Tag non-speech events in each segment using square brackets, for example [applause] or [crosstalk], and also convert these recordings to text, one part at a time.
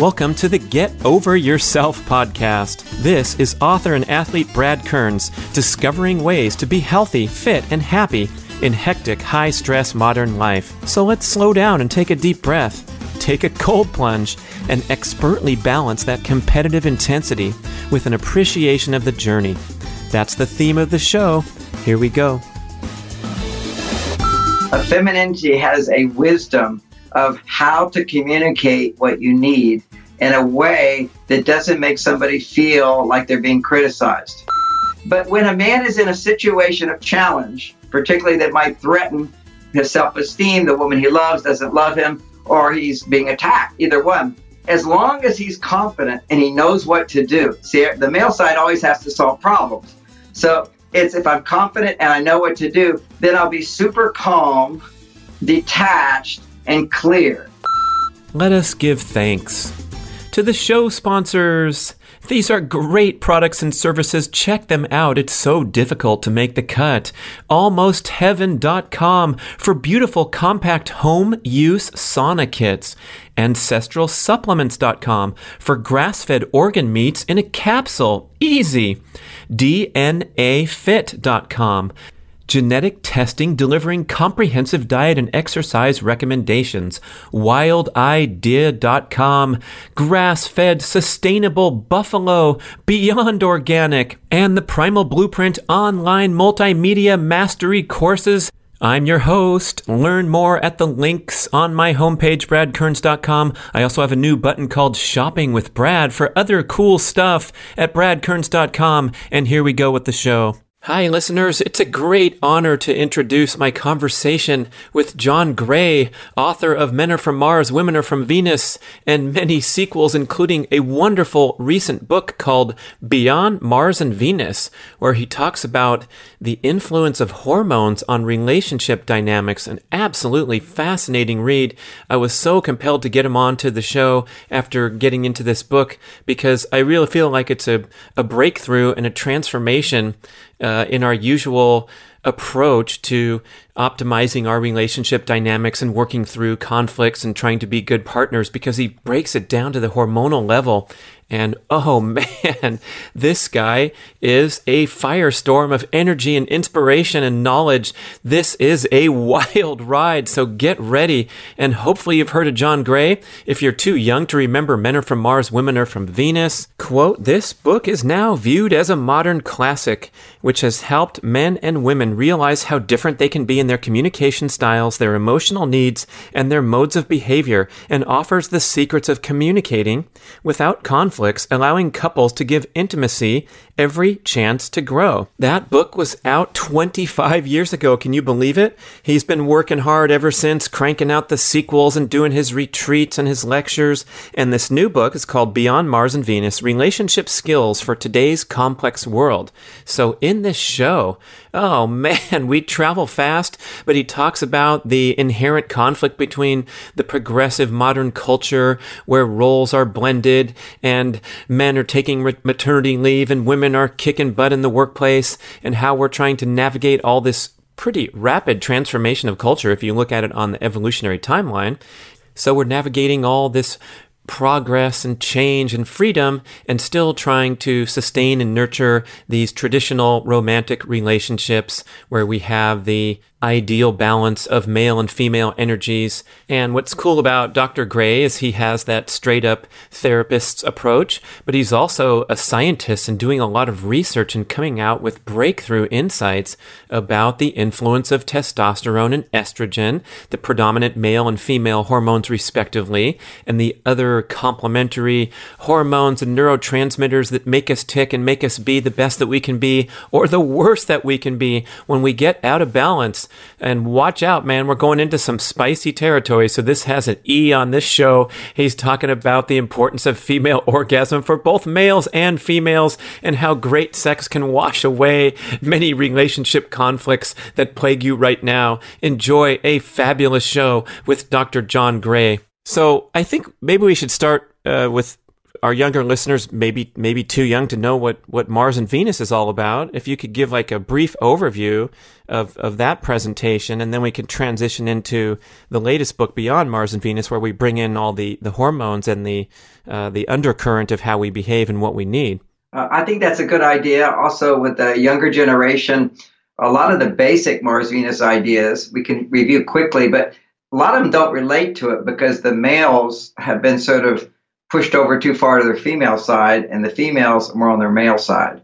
Welcome to the Get Over Yourself podcast. This is author and athlete Brad Kearns discovering ways to be healthy, fit, and happy in hectic, high stress modern life. So let's slow down and take a deep breath, take a cold plunge, and expertly balance that competitive intensity with an appreciation of the journey. That's the theme of the show. Here we go. A femininity has a wisdom of how to communicate what you need in a way that doesn't make somebody feel like they're being criticized. But when a man is in a situation of challenge, particularly that might threaten his self esteem, the woman he loves doesn't love him, or he's being attacked, either one, as long as he's confident and he knows what to do. See, the male side always has to solve problems. So it's if I'm confident and I know what to do, then I'll be super calm, detached, and clear. Let us give thanks to the show sponsors. These are great products and services. Check them out. It's so difficult to make the cut. AlmostHeaven.com for beautiful compact home use sauna kits. AncestralSupplements.com for grass fed organ meats in a capsule. Easy. DNAFit.com genetic testing delivering comprehensive diet and exercise recommendations, wildidea.com, grass fed, sustainable buffalo, beyond organic, and the Primal Blueprint online multimedia mastery courses. I'm your host. Learn more at the links on my homepage, bradkearns.com. I also have a new button called Shopping with Brad for other cool stuff at bradkearns.com. And here we go with the show. Hi, listeners. It's a great honor to introduce my conversation with John Gray, author of Men Are From Mars, Women Are From Venus, and many sequels, including a wonderful recent book called Beyond Mars and Venus, where he talks about the influence of hormones on relationship dynamics. An absolutely fascinating read. I was so compelled to get him onto the show after getting into this book because I really feel like it's a, a breakthrough and a transformation uh, in our usual approach to optimizing our relationship dynamics and working through conflicts and trying to be good partners because he breaks it down to the hormonal level. And oh [laughs] man, this guy is a firestorm of energy and inspiration and knowledge. This is a [laughs] wild ride. So get ready. And hopefully you've heard of John Gray. If you're too young to remember Men Are From Mars, Women Are From Venus, quote, this book is now viewed as a modern classic, which has helped men and women realize how different they can be in in their communication styles, their emotional needs, and their modes of behavior, and offers the secrets of communicating without conflicts, allowing couples to give intimacy every chance to grow. That book was out 25 years ago. Can you believe it? He's been working hard ever since, cranking out the sequels and doing his retreats and his lectures. And this new book is called Beyond Mars and Venus Relationship Skills for Today's Complex World. So, in this show, oh man, [laughs] we travel fast, but he talks about the inherent conflict between the progressive modern culture where roles are blended and men are taking maternity leave and women are kicking butt in the workplace and how we're trying to navigate all this pretty rapid transformation of culture if you look at it on the evolutionary timeline. So we're navigating all this progress and change and freedom and still trying to sustain and nurture these traditional romantic relationships where we have the ideal balance of male and female energies. And what's cool about Dr. Gray is he has that straight up therapist's approach, but he's also a scientist and doing a lot of research and coming out with breakthrough insights about the influence of testosterone and estrogen, the predominant male and female hormones respectively, and the other complementary hormones and neurotransmitters that make us tick and make us be the best that we can be or the worst that we can be when we get out of balance and watch out, man. We're going into some spicy territory. So this has an E on this show. He's talking about the importance of female [laughs] orgasm for both males and females and how great sex can wash away many relationship conflicts that plague you right now. Enjoy a fabulous show with Dr. John Gray. So I think maybe we should start uh, with our younger listeners maybe maybe too young to know what what Mars and Venus is all about. If you could give like a brief overview of of that presentation, and then we can transition into the latest book, Beyond Mars and Venus, where we bring in all the the hormones and the uh, the undercurrent of how we behave and what we need. Uh, I think that's a good idea. Also, with the younger generation, a lot of the basic Mars Venus ideas we can review quickly, but a lot of them don't relate to it because the males have been sort of pushed over too far to their female side, and the females are more on their male side.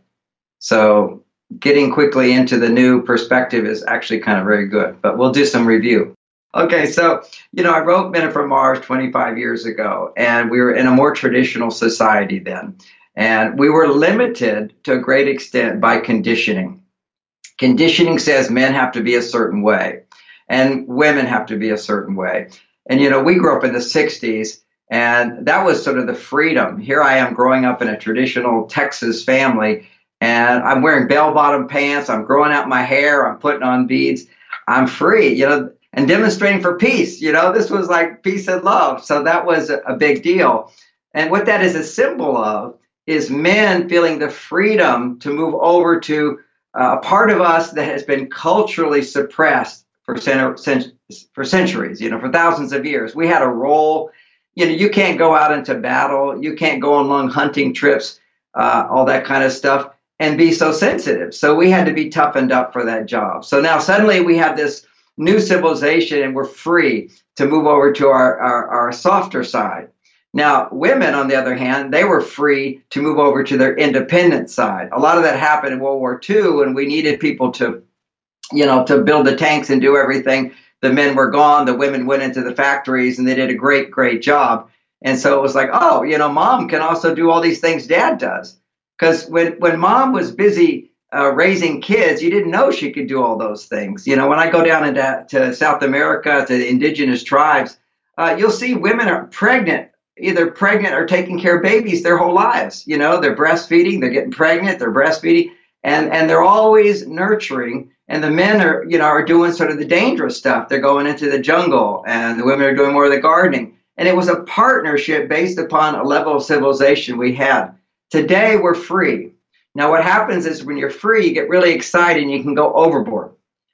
So getting quickly into the new perspective is actually kind of very good, but we'll do some review. Okay, so, you know, I wrote Men From Mars 25 years ago, and we were in a more traditional society then. And we were limited to a great extent by conditioning. Conditioning says men have to be a certain way and women have to be a certain way. And, you know, we grew up in the 60s and that was sort of the freedom. Here I am growing up in a traditional Texas family, and I'm wearing bell bottom pants. I'm growing out my hair. I'm putting on beads. I'm free, you know, and demonstrating for peace. You know, this was like peace and love. So that was a big deal. And what that is a symbol of is men feeling the freedom to move over to uh, a part of us that has been culturally suppressed for, for centuries, you know, for thousands of years. We had a role you know, you can't go out into battle, you can't go on long hunting trips, uh, all that kind of stuff, and be so sensitive. So we had to be toughened up for that job. So now suddenly we have this new civilization and we're free to move over to our, our, our softer side. Now, women, on the other hand, they were free to move over to their independent side. A lot of that happened in World War II, and we needed people to, you know, to build the tanks and do everything the men were gone, the women went into the factories and they did a great, great job. And so it was like, oh, you know, mom can also do all these things dad does. Because when, when mom was busy uh, raising kids, you didn't know she could do all those things. You know, when I go down into to South America, to indigenous tribes, uh, you'll see women are pregnant, either pregnant or taking care of babies their whole lives. You know, they're breastfeeding, they're getting pregnant, they're breastfeeding, and, and they're always nurturing and the men are you know are doing sort of the dangerous stuff. They're going into the jungle and the women are doing more of the gardening. And it was a partnership based upon a level of civilization we had. Today we're free. Now what happens is when you're free you get really excited and you can go overboard.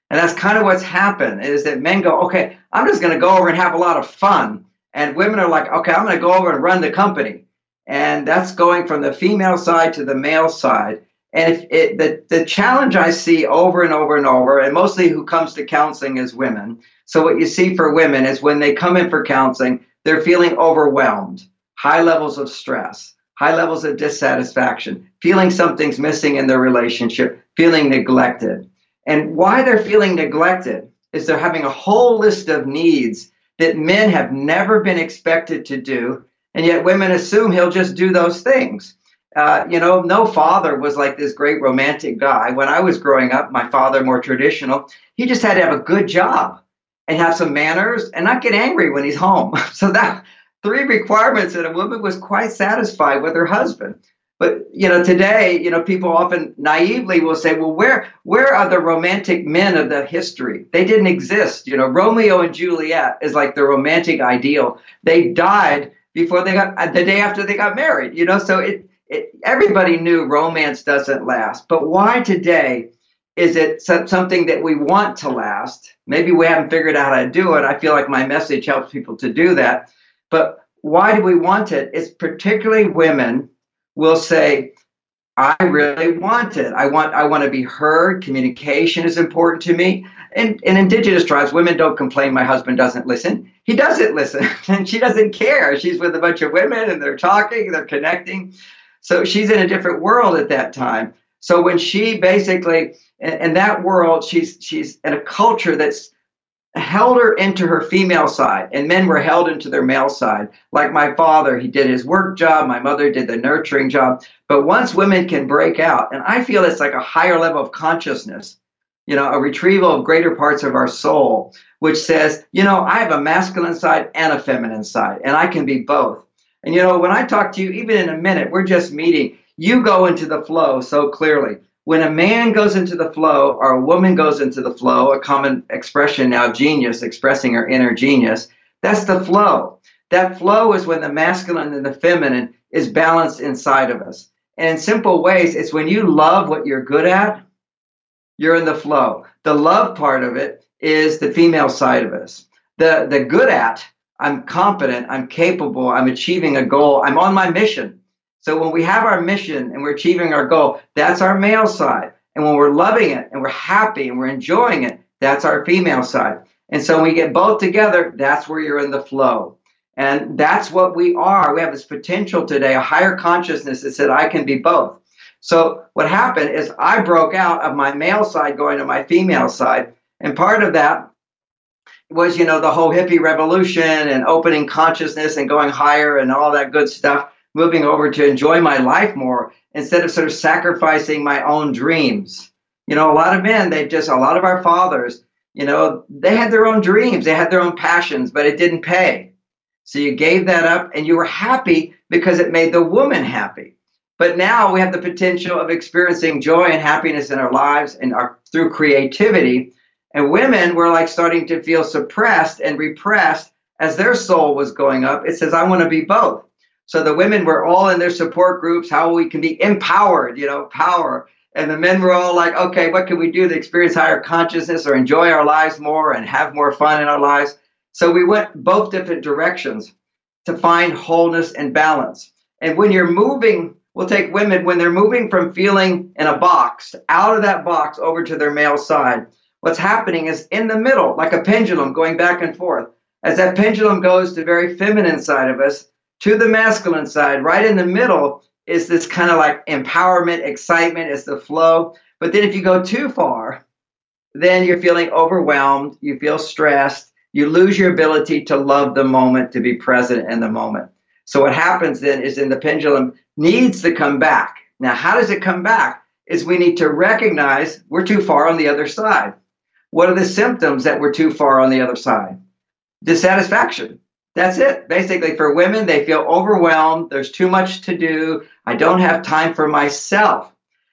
And that's kind of what's happened is that men go okay i'm just going to go over and have a lot of fun. And women are like okay i'm going to go over and run the company. And that's going from the female side to the male side and it, the, the challenge I see over and over and over, and mostly who comes to counseling is women. So what you see for women is when they come in for counseling, they're feeling overwhelmed, high levels of stress, high levels of dissatisfaction, feeling something's missing in their relationship, feeling neglected. And why they're feeling neglected is they're having a whole list of needs that men have never been expected to do. And yet women assume he'll just do those things. Uh, you know, no father was like this great romantic guy. When I was growing up, my father, more traditional, he just had to have a good job and have some manners and not get angry when he's home. [laughs] So that three requirements that a woman was quite satisfied with her husband. But you know, today, you know, people often naively will say, "Well, where where are the romantic men of the history? They didn't exist." You know, Romeo and Juliet is like the romantic ideal. They died before they got the day after they got married. You know, so it it, everybody knew romance doesn't last. But why today is it something that we want to last? Maybe we haven't figured out how to do it. I feel like my message helps people to do that. But why do we want it? It's particularly women will say, I really want it. I want I want to be heard. Communication is important to me. And in indigenous tribes, women don't complain my husband doesn't listen. He doesn't listen. and [laughs] she doesn't care. She's with a bunch of women and they're talking, they're connecting. So she's in a different world at that time. So when she basically in, that world, she's she's in a culture that's held her into her female side, and men were held into their male side. Like my father, he did his work job. My mother did the nurturing job. But once women can break out, and I feel it's like a higher level of consciousness, you know, a retrieval of greater parts of our soul, which says, you know, I have a masculine side and a feminine side, and I can be both. And you know, when I talk to you, even in a minute, we're just meeting, you go into the flow so clearly. When a man goes into the flow or a woman goes into the flow, a common expression now, genius, expressing her inner genius, that's the flow. That flow is when the masculine and the feminine is balanced inside of us. And in simple ways, it's when you love what you're good at, you're in the flow. The love part of it is the female side of us. The the good at, I'm competent, I'm capable, I'm achieving a goal, I'm on my mission. So when we have our mission and we're achieving our goal, that's our male side. And when we're loving it and we're happy and we're enjoying it, that's our female side. And so when we get both together, that's where you're in the flow. And that's what we are. We have this potential today, a higher consciousness that said, I can be both. So what happened is I broke out of my male side going to my female side. And part of that was, you know, the whole hippie revolution and opening consciousness and going higher and all that good stuff, moving over to enjoy my life more instead of sort of sacrificing my own dreams. You know, a lot of men, they just, a lot of our fathers, you know, they had their own dreams, they had their own passions, but it didn't pay. So you gave that up and you were happy because it made the woman happy. But now we have the potential of experiencing joy and happiness in our lives and our, through creativity. And women were like starting to feel suppressed and repressed as their soul was going up. It says, I want to be both. So the women were all in their support groups, how we can be empowered, you know, power. And the men were all like, okay, what can we do to experience higher consciousness or enjoy our lives more and have more fun in our lives? So we went both different directions to find wholeness and balance. And when you're moving, we'll take women when they're moving from feeling in a box out of that box over to their male side. What's happening is in the middle, like a pendulum going back and forth. As that pendulum goes to very feminine side of us, to the masculine side, right in the middle is this kind of like empowerment, excitement, is the flow. But then if you go too far, then you're feeling overwhelmed, you feel stressed, you lose your ability to love the moment, to be present in the moment. So what happens then is in the pendulum needs to come back. Now, how does it come back? Is we need to recognize we're too far on the other side. What are the symptoms that we're too far on the other side? Dissatisfaction. That's it. Basically, for women, they feel overwhelmed. There's too much to do. I don't have time for myself.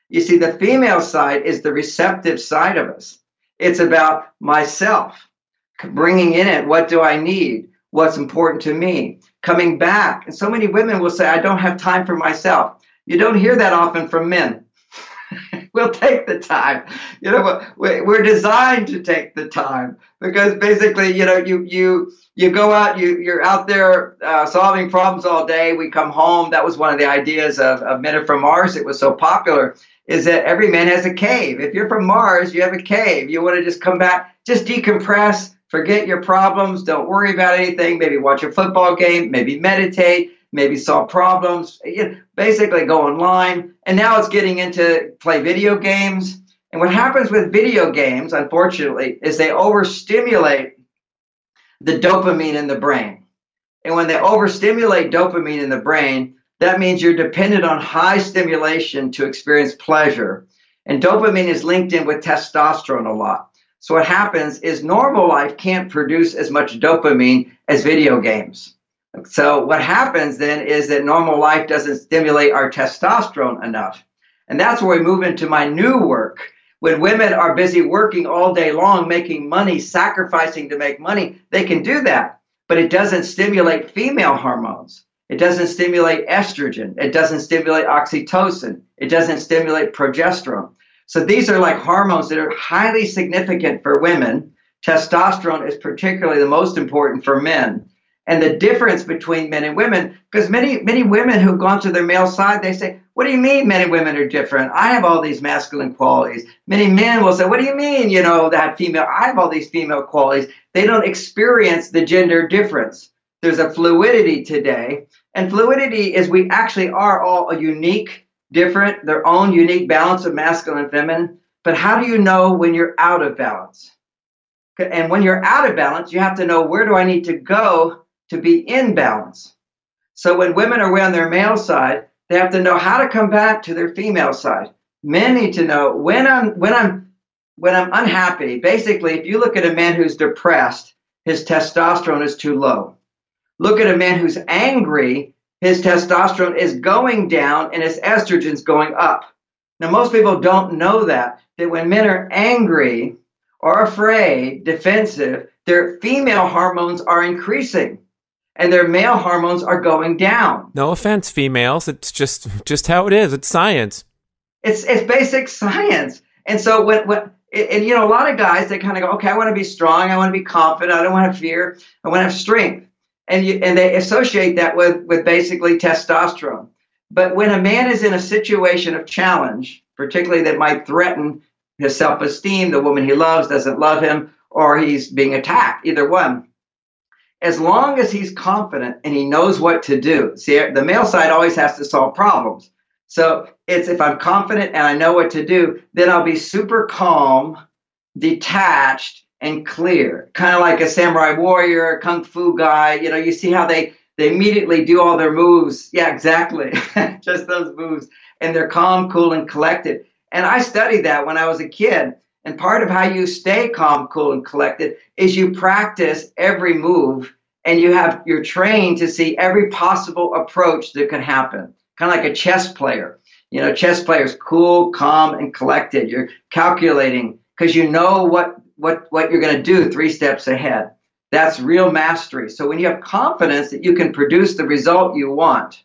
You see, the female side is the receptive side of us. It's about myself, bringing in it what do I need? What's important to me? Coming back. And so many women will say, I don't have time for myself. You don't hear that often from men. We'll take the time. You know, we're designed to take the time because basically, you know, you you you go out, you you're out there uh, solving problems all day. We come home. That was one of the ideas of, of Men from Mars. It was so popular. Is that every man has a cave? If you're from Mars, you have a cave. You want to just come back, just decompress, forget your problems, don't worry about anything. Maybe watch a football game, maybe meditate, maybe solve problems. basically, go online. And now it's getting into play video games. And what happens with video games, unfortunately, is they overstimulate the dopamine in the brain. And when they overstimulate dopamine in the brain, that means you're dependent on high stimulation to experience pleasure. And dopamine is linked in with testosterone a lot. So what happens is normal life can't produce as much dopamine as video games. So what happens then is that normal life doesn't stimulate our testosterone enough. And that's where we move into my new work, when women are busy working all day long, making money, sacrificing to make money, they can do that. But it doesn't stimulate female hormones. It doesn't stimulate estrogen. It doesn't stimulate oxytocin. It doesn't stimulate progesterone. So these are like hormones that are highly significant for women. Testosterone is particularly the most important for men and the difference between men and women because many many women who've gone to their male side they say what do you mean men and women are different? I have all these masculine qualities. Many men will say what do you mean you know that female i have all these female qualities? They don't experience the gender difference. There's a fluidity today and fluidity is we actually are all a unique different their own unique balance of masculine and feminine. But how do you know when you're out of balance? And when you're out of balance you have to know where do i need to go to be in balance. So when women are on their male side, they have to know how to come back to their female side. Men need to know when I'm when I'm when I'm unhappy. Basically, if you look at a man who's depressed, his testosterone is too low. Look at a man who's angry, his testosterone is going down and his estrogen's going up. Now, most people don't know that, that when men are angry or afraid, defensive, their female hormones are increasing. And their male hormones are going down. No offense, females. It's just just how it is. It's science. It's it's basic science. And so when, when and you know a lot of guys they kind of go, okay, I want to be strong, I want to be confident, I don't want to have fear, I want to have strength, and you, and they associate that with with basically testosterone. But when a man is in a situation of challenge, particularly that might threaten his self-esteem, the woman he loves doesn't love him, or he's being attacked, either one. As long as he's confident and he knows what to do. See, the male side always has to solve problems. So it's if I'm confident and I know what to do, then I'll be super calm, detached, and clear. Kind of like a samurai warrior, a kung fu guy. You know, you see how they they immediately do all their moves. Yeah, exactly. [laughs] Just those moves. And they're calm, cool, and collected. And I studied that when I was a kid. And part of how you stay calm, cool, and collected is you practice every move and you have you're trained to see every possible approach that could happen kind of like a chess player. You know, chess players cool, calm, and collected. You're calculating because you know what what what you're going to do three steps ahead. That's real mastery. So when you have confidence that you can produce the result you want,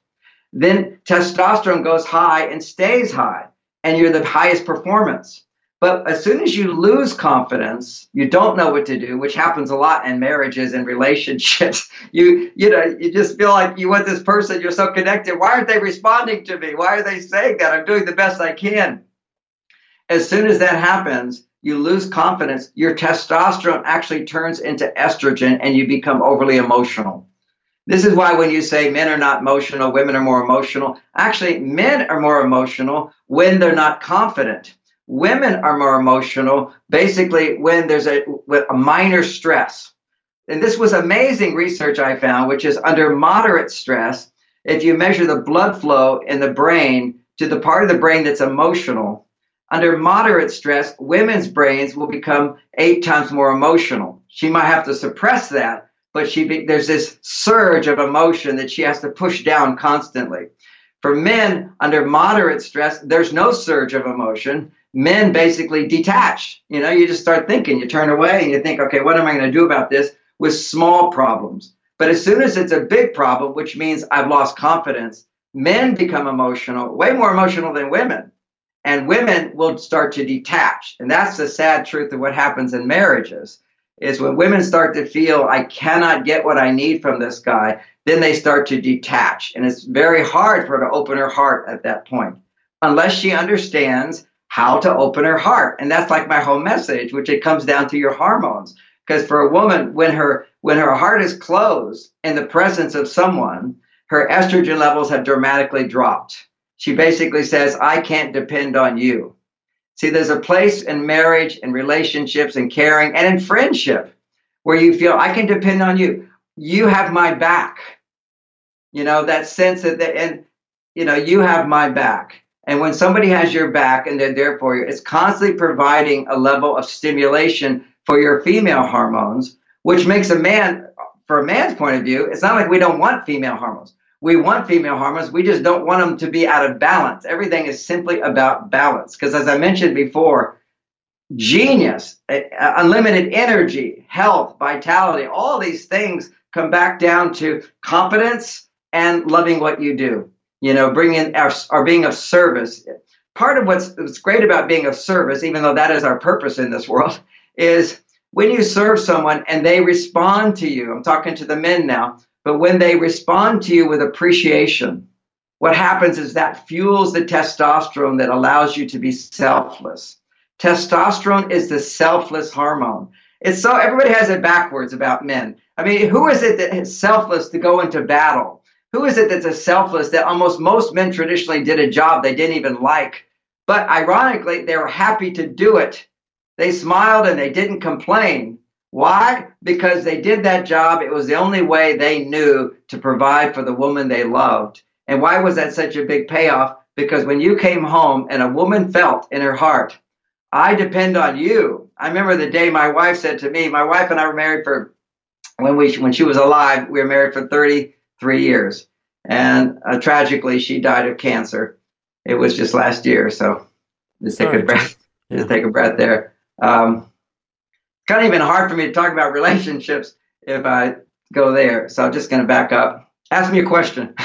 then testosterone goes high and stays high, and you're the highest performance. But as soon as you lose confidence, you don't know what to do, which happens a lot in marriages and relationships. [laughs] You you know, you just feel like you want this person, you're so connected. Why aren't they responding to me? Why are they saying that? I'm doing the best I can. As soon as that happens, you lose confidence. Your testosterone actually turns into estrogen and you become overly emotional. This is why when you say men are not emotional, women are more emotional, actually, men are more emotional when they're not confident Women are more emotional basically when there's a, a minor stress. And this was amazing research I found, which is under moderate stress, if you measure the blood flow in the brain to the part of the brain that's emotional, under moderate stress, women's brains will become eight times more emotional. She might have to suppress that, but she be, there's this surge of emotion that she has to push down constantly. For men under moderate stress, there's no surge of emotion men basically detach. You know, you just start thinking, you turn away and you think, okay, what am I going to do about this with small problems? But as soon as it's a big problem, which means I've lost confidence, men become emotional, way more emotional than women. And women will start to detach. And that's the sad truth of what happens in marriages is when women start to feel I cannot get what I need from this guy, then they start to detach. And it's very hard for her to open her heart at that point. Unless she understands how to open her heart. And that's like my whole message, which it comes down to your hormones. Because for a woman, when her when her heart is closed in the presence of someone, her estrogen levels have dramatically dropped. She basically says, I can't depend on you. See, there's a place in marriage and relationships and caring and in friendship where you feel I can depend on you. You have my back. You know, that sense that, and, you know, you have my back. And when somebody has your back and they're there for you, it's constantly providing a level of stimulation for your female hormones, which makes a man, for a man's point of view, it's not like we don't want female hormones. We want female hormones. We just don't want them to be out of balance. Everything is simply about balance. Because as I mentioned before, genius, uh, uh, unlimited energy, health, vitality, all these things come back down to competence and loving what you do you know, bringing our, our being of service. Part of what's, what's great about being of service, even though that is our purpose in this world, [laughs] is when you serve someone and they respond to you. I'm talking to the men now, but when they respond to you with appreciation, what happens is that fuels the testosterone that allows you to be selfless. Testosterone is the selfless hormone. It's so everybody has it backwards about men. I mean, who is it that is selfless to go into battle? Who is it that's a selfless that almost most men traditionally did a job they didn't even like? But ironically, they were happy to do it. They smiled and they didn't complain. Why? Because they did that job. It was the only way they knew to provide for the woman they loved. And why was that such a big payoff? Because when you came home and a woman felt in her heart, I depend on you. I remember the day my wife said to me, my wife and I were married for when we when she was alive, we were married for 30 three years. And uh, tragically, she died of cancer. It was just last year. So just take Sorry. a breath. Yeah. Just take a breath there. Um, kind of even hard for me to talk about relationships if I go there. So I'm just going to back up. Ask me a question. [laughs]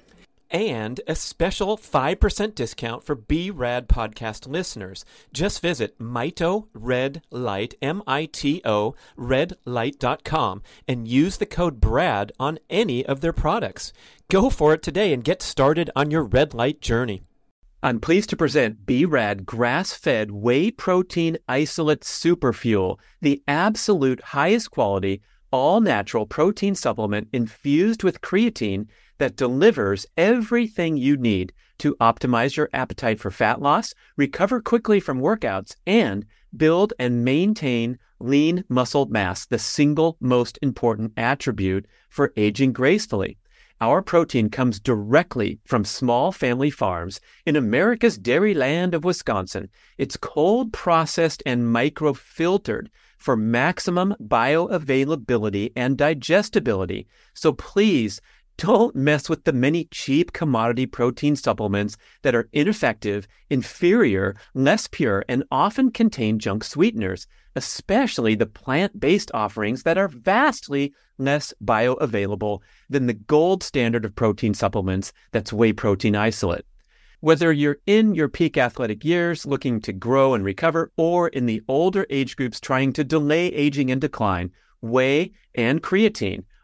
and a special 5% discount for B-Rad podcast listeners. Just visit Mito Red Light, M-I-T-O, redlight.com and use the code BRAD on any of their products. Go for it today and get started on your red light journey. I'm pleased to present B-Rad grass-fed whey protein isolate superfuel, the absolute highest quality, all-natural protein supplement infused with creatine that delivers everything you need to optimize your appetite for fat loss, recover quickly from workouts, and build and maintain lean muscle mass, the single most important attribute for aging gracefully. Our protein comes directly from small family farms in America's dairy land of Wisconsin. It's cold processed and microfiltered for maximum bioavailability and digestibility. So please don't mess with the many cheap commodity protein supplements that are ineffective, inferior, less pure, and often contain junk sweeteners, especially the plant based offerings that are vastly less bioavailable than the gold standard of protein supplements that's whey protein isolate. Whether you're in your peak athletic years looking to grow and recover, or in the older age groups trying to delay aging and decline, whey and creatine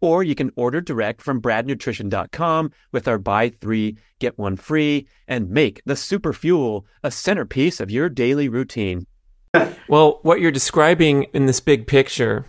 or you can order direct from bradnutrition.com with our buy three, get one free, and make the super fuel a centerpiece of your daily routine. well, what you're describing in this big picture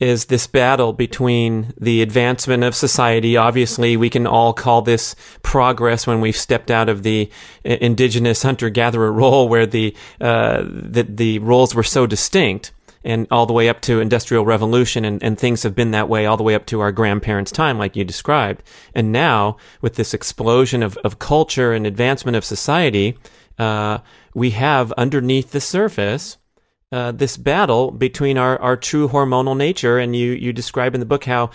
is this battle between the advancement of society. Obviously, we can all call this progress when we've stepped out of the indigenous hunter gatherer role where the, uh, the, the roles were so distinct and all the way up to industrial revolution and, and things have been that way all the way up to our grandparents' time, like you described. And now with this explosion of, of culture and advancement of society, uh, we have underneath the surface uh, this battle between our, our true hormonal nature. And you, you describe in the book how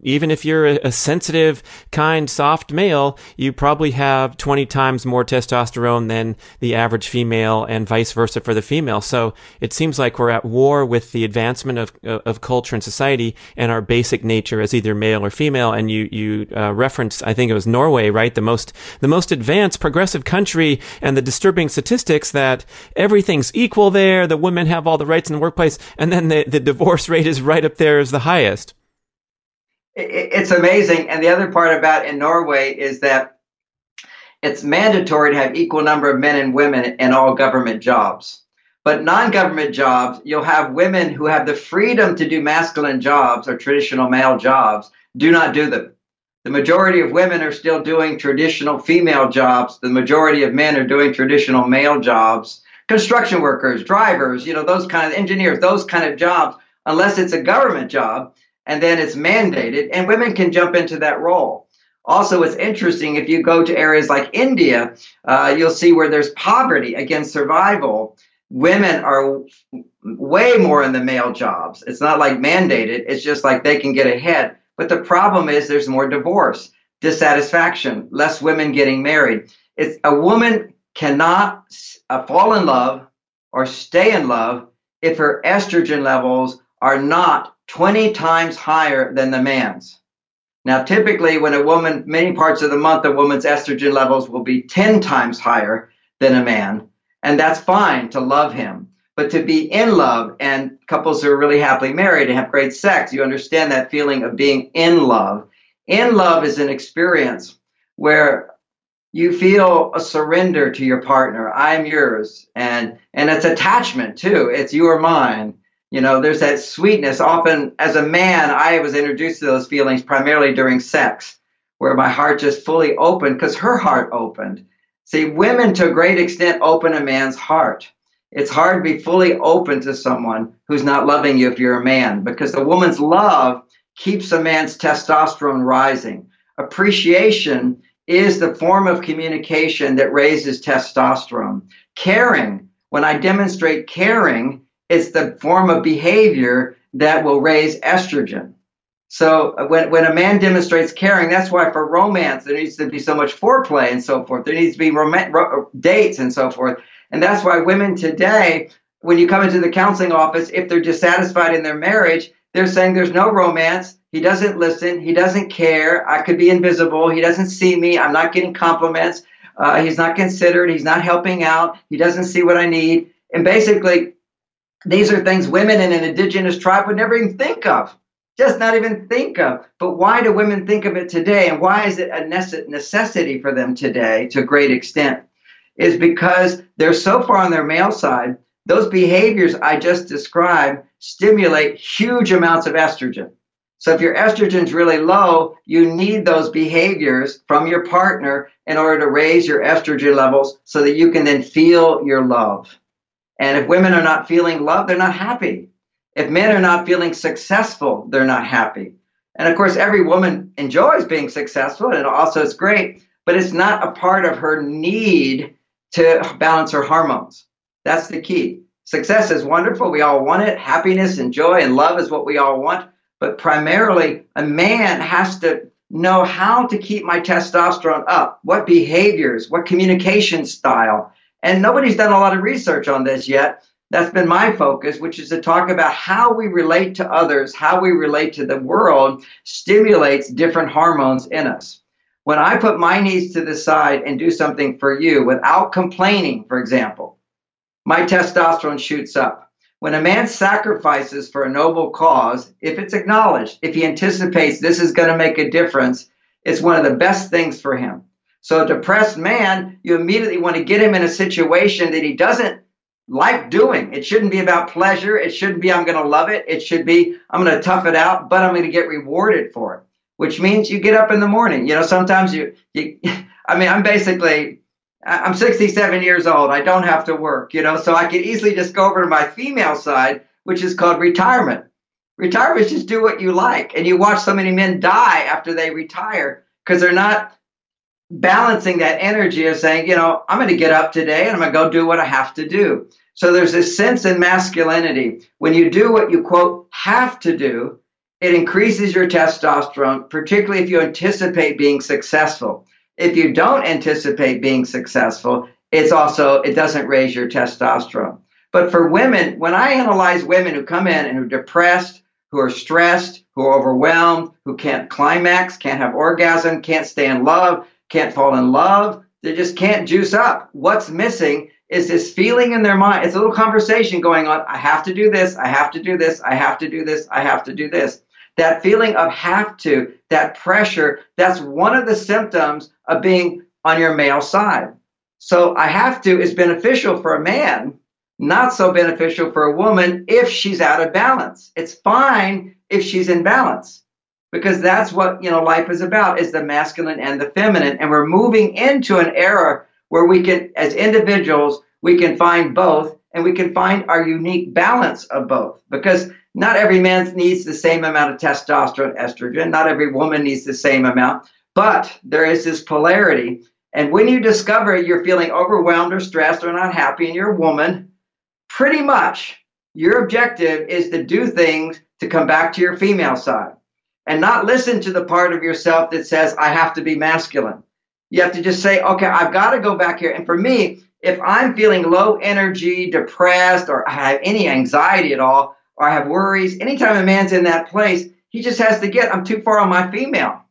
even if you're a, sensitive, kind, soft male, you probably have 20 times more testosterone than the average female and vice versa for the female. So it seems like we're at war with the advancement of, of culture and society and our basic nature as either male or female. And you, you uh, I think it was Norway, right? The most, the most advanced progressive country and the disturbing statistics that everything's equal there the women have all the rights in the workplace, and then the, the divorce rate is right up there as the highest. It's amazing. And the other part about in Norway is that it's mandatory to have equal number of men and women in all government jobs. But non-government jobs, you'll have women who have the freedom to do masculine jobs or traditional male jobs, do not do them. The majority of women are still doing traditional female jobs. The majority of men are doing traditional male jobs construction workers, drivers, you know, those kind of engineers, those kind of jobs, unless it's a government job and then it's mandated, and women can jump into that role. Also, it's interesting if you go to areas like India, uh, you'll see where there's poverty against survival. Women are way more in the male jobs. It's not like mandated, it's just like they can get ahead. But the problem is there's more divorce, dissatisfaction, less women getting married. It's a woman cannot uh, fall in love or stay in love if her estrogen levels are not 20 times higher than the man's. Now, typically, when a woman, many parts of the month, a woman's estrogen levels will be 10 times higher than a man. And that's fine to love him. But to be in love and couples who are really happily married and have great sex, you understand that feeling of being in love. In love is an experience where you feel a surrender to your partner. I'm yours. And and it's attachment too. It's you or mine. You know, there's that sweetness. Often as a man, I was introduced to those feelings primarily during sex, where my heart just fully opened because her heart opened. See, women to a great extent open a man's heart. It's hard to be fully open to someone who's not loving you if you're a man because the woman's love keeps a man's testosterone rising. Appreciation is the form of communication that raises testosterone. Caring, when I demonstrate caring, it's the form of behavior that will raise estrogen. So uh, when, when a man demonstrates caring, that's why for romance there needs to be so much foreplay and so forth. There needs to be rom- ro- dates and so forth. And that's why women today, when you come into the counseling office, if they're dissatisfied in their marriage, they're saying there's no romance. He doesn't listen. He doesn't care. I could be invisible. He doesn't see me. I'm not getting compliments. Uh, he's not considered. He's not helping out. He doesn't see what I need. And basically, these are things women in an indigenous tribe would never even think of. Just not even think of. But why do women think of it today? And why is it a necessity for them today to a great extent? Is because they're so far on their male side, those behaviors I just described stimulate huge amounts of estrogen. So if your estrogen's really low, you need those behaviors from your partner in order to raise your estrogen levels so that you can then feel your love. And if women are not feeling love, they're not happy. If men are not feeling successful, they're not happy. And of course, every woman enjoys being successful and also it's great, but it's not a part of her need to balance her hormones. That's the key. Success is wonderful. We all want it. Happiness and joy and love is what we all want. But primarily, a man has to know how to keep my testosterone up, what behaviors, what communication style. And nobody's done a lot of research on this yet. That's been my focus, which is to talk about how we relate to others, how we relate to the world stimulates different hormones in us. When I put my needs to the side and do something for you without complaining, for example, my testosterone shoots up. When a man sacrifices for a noble cause, if it's acknowledged, if he anticipates this is going to make a difference, it's one of the best things for him. So, a depressed man, you immediately want to get him in a situation that he doesn't like doing. It shouldn't be about pleasure. It shouldn't be, I'm going to love it. It should be, I'm going to tough it out, but I'm going to get rewarded for it, which means you get up in the morning. You know, sometimes you, you [laughs] I mean, I'm basically I'm 67 years old. I don't have to work, you know, so I could easily just go over to my female side which is called retirement. Retirement is just do what you like. And you watch so many men die after they retire because they're not balancing that energy of saying, you know, I'm going to get up today and I'm going to go do what I have to do. So there's this sense in masculinity. When you do what you quote have to do, it increases your testosterone, particularly if you anticipate being successful. If you don't anticipate being successful, it's also, it doesn't raise your testosterone. But for women, when I analyze women who come in and who are depressed, who are stressed, who are overwhelmed, who can't climax, can't have orgasm, can't stay in love, can't fall in love, they just can't juice up. What's missing is this feeling in their mind. It's a little conversation going on. I have to do this. I have to do this. I have to do this. I have to do this. That feeling of have to, that pressure, that's one of the symptoms of being on your male side. So I have to is beneficial for a man, not so beneficial for a woman if she's out of balance. It's fine if she's in balance because that's what, you know, life is about is the masculine and the feminine and we're moving into an era where we can as individuals we can find both and we can find our unique balance of both because not every man needs the same amount of testosterone, estrogen. Not every woman needs the same amount, but there is this polarity. And when you discover you're feeling overwhelmed or stressed or not happy and you're a woman, pretty much your objective is to do things to come back to your female side and not listen to the part of yourself that says, I have to be masculine. You have to just say, okay, I've got to go back here. And for me, if I'm feeling low energy, depressed, or I have any anxiety at all, or I have worries, anytime a man's in that place, he just has to get, I'm too far on my female.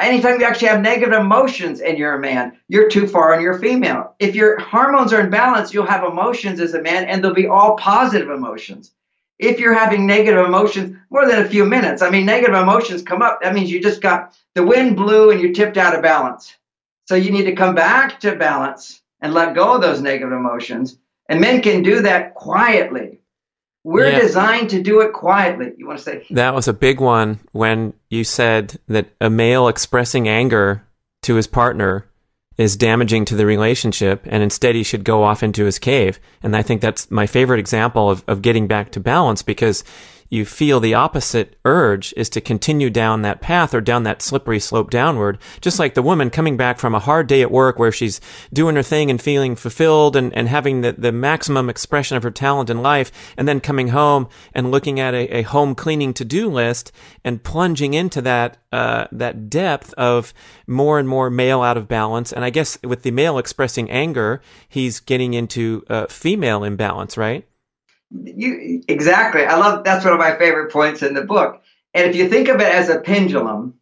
Anytime you actually have negative emotions and you're a man, you're too far on your female. If your hormones are in balance, you'll have emotions as a man and they'll be all positive emotions. If you're having negative emotions more than a few minutes, I mean, negative emotions come up. That means you just got the wind blew and you tipped out of balance. So you need to come back to balance and let go of those negative emotions. And men can do that quietly. We're yeah. designed to do it quietly. You want to say? That was a big one when you said that a male expressing anger to his partner is damaging to the relationship and instead he should go off into his cave. And I think that's my favorite example of, of getting back to balance because you feel the opposite urge is to continue down that path or down that slippery slope downward. Just like the woman coming back from a hard day at work where she's doing her thing and feeling fulfilled and, and having the, the maximum expression of her talent in life, and then coming home and looking at a, a home cleaning to do list and plunging into that uh, that depth of more and more male out of balance. And I guess with the male expressing anger, he's getting into uh, female imbalance, right? You exactly. I love that's one of my favorite points in the book. And if you think of it as a pendulum,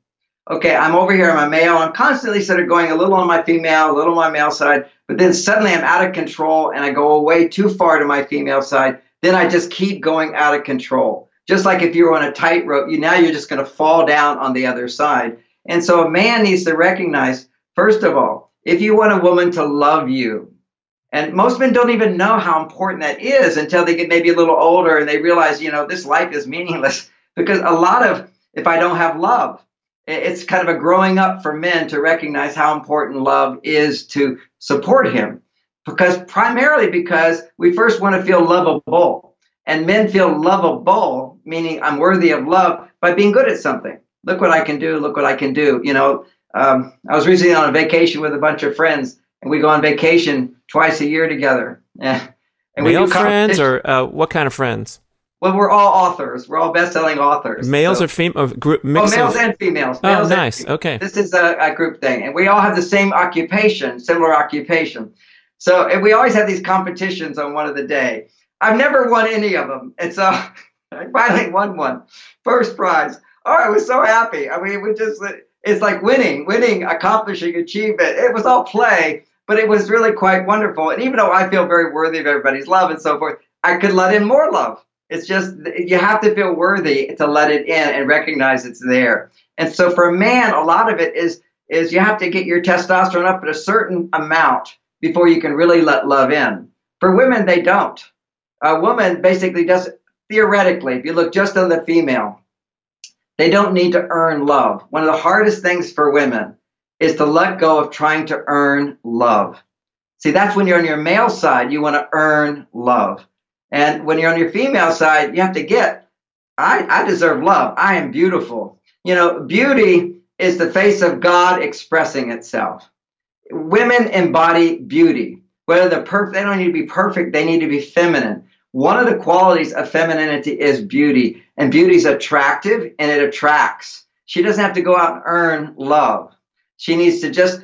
okay, I'm over here, I'm a male, I'm constantly sort of going a little on my female, a little on my male side, but then suddenly I'm out of control and I go away too far to my female side. Then I just keep going out of control. Just like if you were on a tightrope, you now you're just going to fall down on the other side. And so a man needs to recognize, first of all, if you want a woman to love you, and most men don't even know how important that is until they get maybe a little older and they realize, you know, this life is meaningless. [laughs] Because a lot of, if I don't have love, it's kind of a growing up for men to recognize how important love is to support him. Because primarily because we first want to feel lovable. And men feel lovable, meaning I'm worthy of love by being good at something. Look what I can do. Look what I can do. You know, um, I was recently on a vacation with a bunch of friends and we go on vacation twice a year together. Yeah. [laughs] And Male friends or uh, what kind of friends? Well, we're all authors. We're all best-selling authors. Males so. or females? Group oh, males of... and females. Oh, males oh, nice. Okay. This is a, a, group thing, and we all have the same occupation, similar occupation. So, and we always have these competitions on one of the day. I've never won any of them, and so [laughs] I finally won one, first prize. Oh, I was so happy. I mean, we just it's like winning, winning, accomplishing, achievement. It was all play, but it was really quite wonderful. And even though I feel very worthy of everybody's love and so forth, I could let in more love. It's just you have to feel worthy to let it in and recognize it's there. And so for a man, a lot of it is is you have to get your testosterone up at a certain amount before you can really let love in. For women, they don't. A woman basically does theoretically, if you look just on the female, they don't need to earn love. One of the hardest things for women is to let go of trying to earn love. See, that's when you're on your male side, you want to earn love. And when you're on your female side, you have to get, I, I deserve love. I am beautiful. You know, beauty is the face of God expressing itself. Women embody beauty. Whether they're perfect, they don't need to be perfect, they need to be feminine. One of the qualities of femininity is beauty, and beauty is attractive and it attracts. She doesn't have to go out and earn love. She needs to just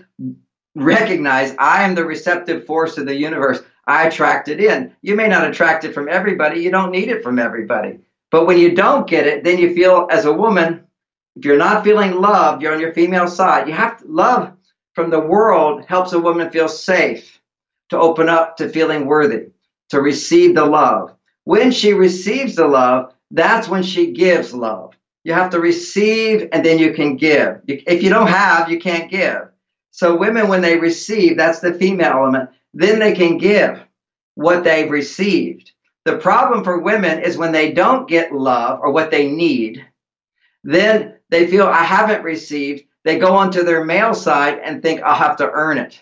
recognize I am the receptive force of the universe. I attract it in. You may not attract it from everybody. You don't need it from everybody. But when you don't get it, then you feel as a woman, if you're not feeling loved, you're on your female side. You have to love from the world helps a woman feel safe to open up to feeling worthy, to receive the love. When she receives the love, that's when she gives love. You have to receive and then you can give. If you don't have, you can't give. So women, when they receive, that's the female element, then they can give what they've received. The problem for women is when they don't get love or what they need, then they feel, I haven't received. They go onto their male side and think, I'll have to earn it.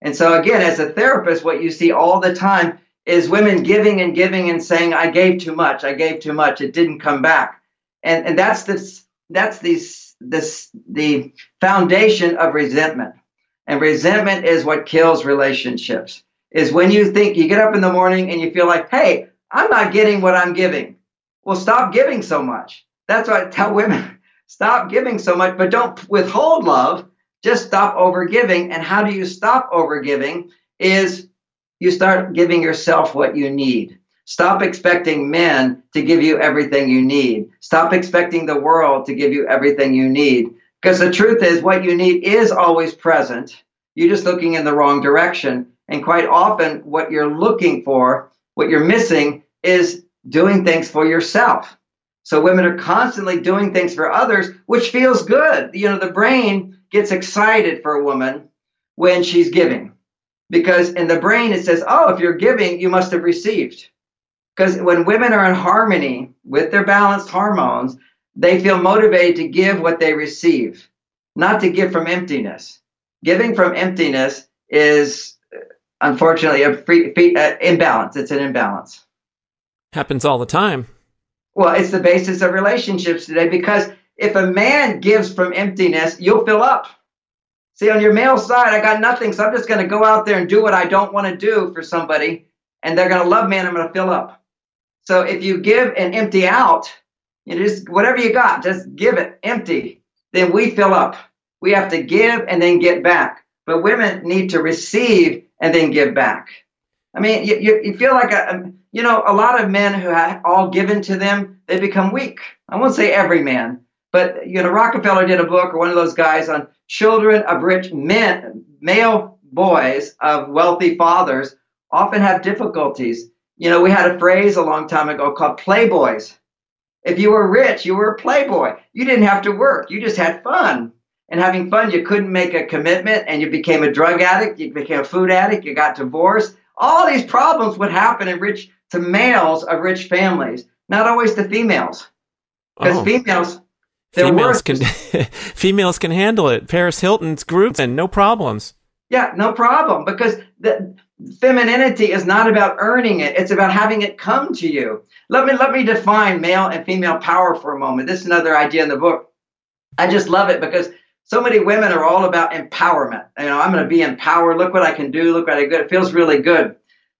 And so, again, as a therapist, what you see all the time is women giving and giving and saying, I gave too much, I gave too much, it didn't come back. And, and that's this, that's these this the foundation of resentment. And resentment is what kills relationships. Is when you think you get up in the morning and you feel like, hey, I'm not getting what I'm giving. Well, stop giving so much. That's why I tell women [laughs] stop giving so much, but don't withhold love. Just stop overgiving. And how do you stop overgiving? Is you start giving yourself what you need. Stop expecting men to give you everything you need. Stop expecting the world to give you everything you need. Because the truth is, what you need is always present. You're just looking in the wrong direction. And quite often, what you're looking for, what you're missing, is doing things for yourself. So women are constantly doing things for others, which feels good. You know, the brain gets excited for a woman when she's giving because in the brain it says, oh, if you're giving, you must have received. Because when women are in harmony with their balanced hormones, they feel motivated to give what they receive, not to give from emptiness. Giving from emptiness is unfortunately a free, free uh, imbalance. It's an imbalance. Happens all the time. Well, it's the basis of relationships today because if a man gives from emptiness, you'll fill up. See, on your male side, I got nothing, so I'm just going to go out there and do what I don't want to do for somebody, and they're going to love me, and I'm going to fill up. So if you give and empty out, you just whatever you got, just give it empty. Then we fill up. We have to give and then get back. But women need to receive and then give back. I mean, you, you, you feel like a, um, you know, a lot of men who have all given to them, they become weak. I won't say every man, but you know, Rockefeller did a book or one of those guys on children of rich men, male boys of wealthy fathers often have difficulties you know, we had a phrase a long time ago called playboys. If you were rich, you were a playboy. You didn't have to work. You just had fun. And having fun, you couldn't make a commitment and you became a drug addict, you became a food addict, you got divorced. All these problems would happen in rich to males of rich families, not always to females. Because oh. females females can [laughs] females can handle it. Paris Hilton's group and no problems. Yeah, no problem. Because the femininity is not about earning it it's about having it come to you. Let me let me define male and female power for a moment. This is another idea in the book. I just love it because so many women are all about empowerment. You know i'm going to be empowered look what i can do. Look what i good it feels really good.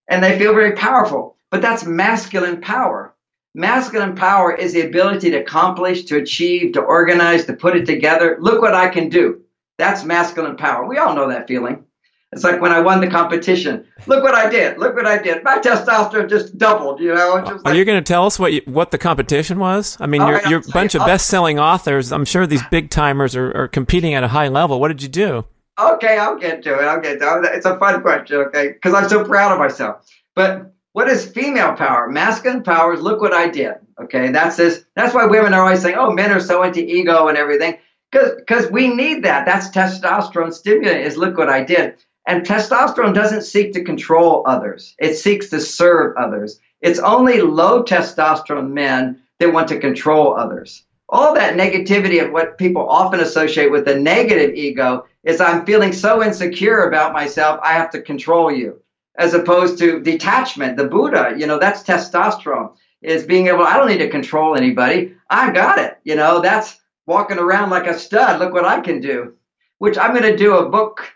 And they feel very powerful. But that's masculine power. Masculine power is the ability to accomplish to achieve to organize to put it together. Look what i can do that's masculine power we all know that feeling it's like when I won the competition. Look what I did. Look what I did. My testosterone just doubled, you know. Just Are like, you going to tell us what you, what the competition was? I mean, oh, you're, you're a bunch of best-selling authors. I'm sure these big timers are, are competing at a high level. What did you do? Okay, I'll get to it. I'll get to it. It's a fun question, okay? Because I'm so proud of myself. But what is female power? Masculine power is look what I did. Okay, that's this. That's why women are always saying, "Oh, men are so into ego and everything." Because we need that. That's testosterone stimulant. Is look what I did. And testosterone doesn't seek to control others, it seeks to serve others. It's only low testosterone men that want to control others. All that negativity of what people often associate with the negative ego is I'm feeling so insecure about myself, I have to control you. as opposed to detachment. The Buddha, you know, that's testosterone, is being able, I don't need to control anybody. I got it. You know, that's walking around like a stud. Look what I can do, which I'm going to do a book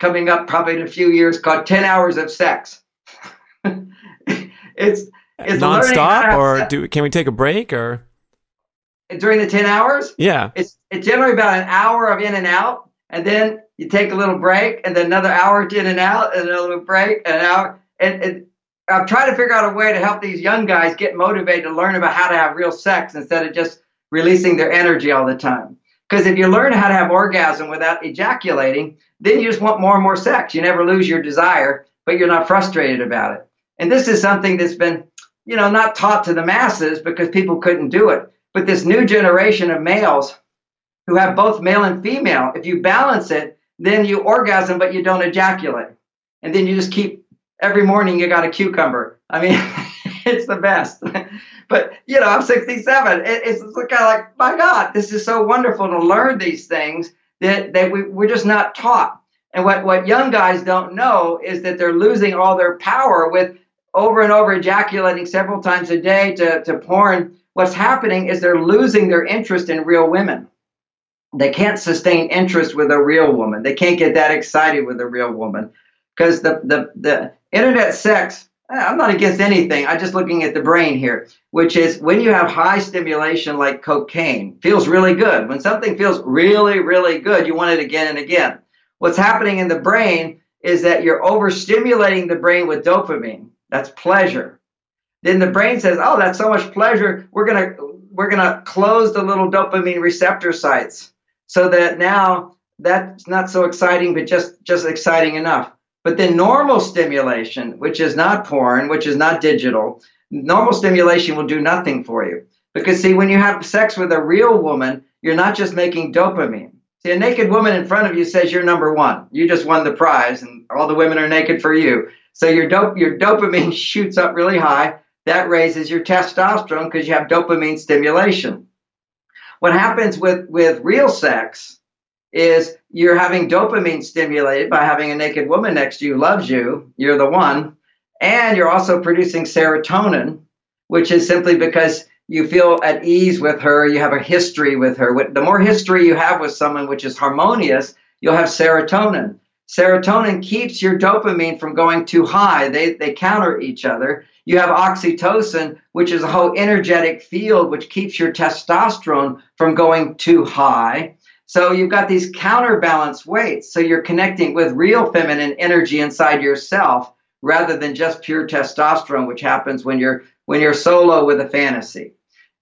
coming up probably in a few years called 10 Hours of Sex. [laughs] it's, it's nonstop, or do, can we take a break or? During the 10 hours? Yeah. It's, it's generally about an hour of in and out. And then you take a little break and then another hour in and out and another break and an hour. And, and I'm trying to figure out a way to help these young guys get motivated to learn about how to have real sex instead of just releasing their energy all the time. Because if you learn how to have orgasm without ejaculating, then you just want more and more sex. You never lose your desire, but you're not frustrated about it. And this is something that's been, you know, not taught to the masses because people couldn't do it. But this new generation of males who have both male and female, if you balance it, then you orgasm, but you don't ejaculate. And then you just keep every morning you got a cucumber. I mean, [laughs] it's the best. [laughs] but you know, I'm 67. it's kind of like, my God, this is so wonderful to learn these things that, that we, we're just not taught. And what, what young guys don't know is that they're losing all their power with over and over ejaculating several times a day to, to porn. What's happening is they're losing their interest in real women. They can't sustain interest with a real woman. They can't get that excited with a real woman because the, the, the internet sex, I'm not against anything. I'm just looking at the brain here, which is when you have high stimulation like cocaine, feels really good. When something feels really, really good, you want it again and again. What's happening in the brain is that you're overstimulating the brain with dopamine. That's pleasure. Then the brain says, "Oh, that's so much pleasure. We're gonna we're gonna close the little dopamine receptor sites so that now that's not so exciting, but just just exciting enough." But then normal stimulation, which is not porn, which is not digital, normal stimulation will do nothing for you. Because see, when you have sex with a real woman, you're not just making dopamine. See, a naked woman in front of you says you're number one. You just won the prize, and all the women are naked for you. So your dope, your dopamine [laughs] shoots up really high. That raises your testosterone because you have dopamine stimulation. What happens with with real sex is you're having dopamine stimulated by having a naked woman next to you loves you, you're the one, and you're also producing serotonin, which is simply because you feel at ease with her, you have a history with her. The more history you have with someone which is harmonious, you'll have serotonin. Serotonin keeps your dopamine from going too high. They, they counter each other. You have oxytocin, which is a whole energetic field which keeps your testosterone from going too high. So you've got these counterbalance weights. So you're connecting with real feminine energy inside yourself rather than just pure testosterone, which happens when you're when you're solo with a fantasy.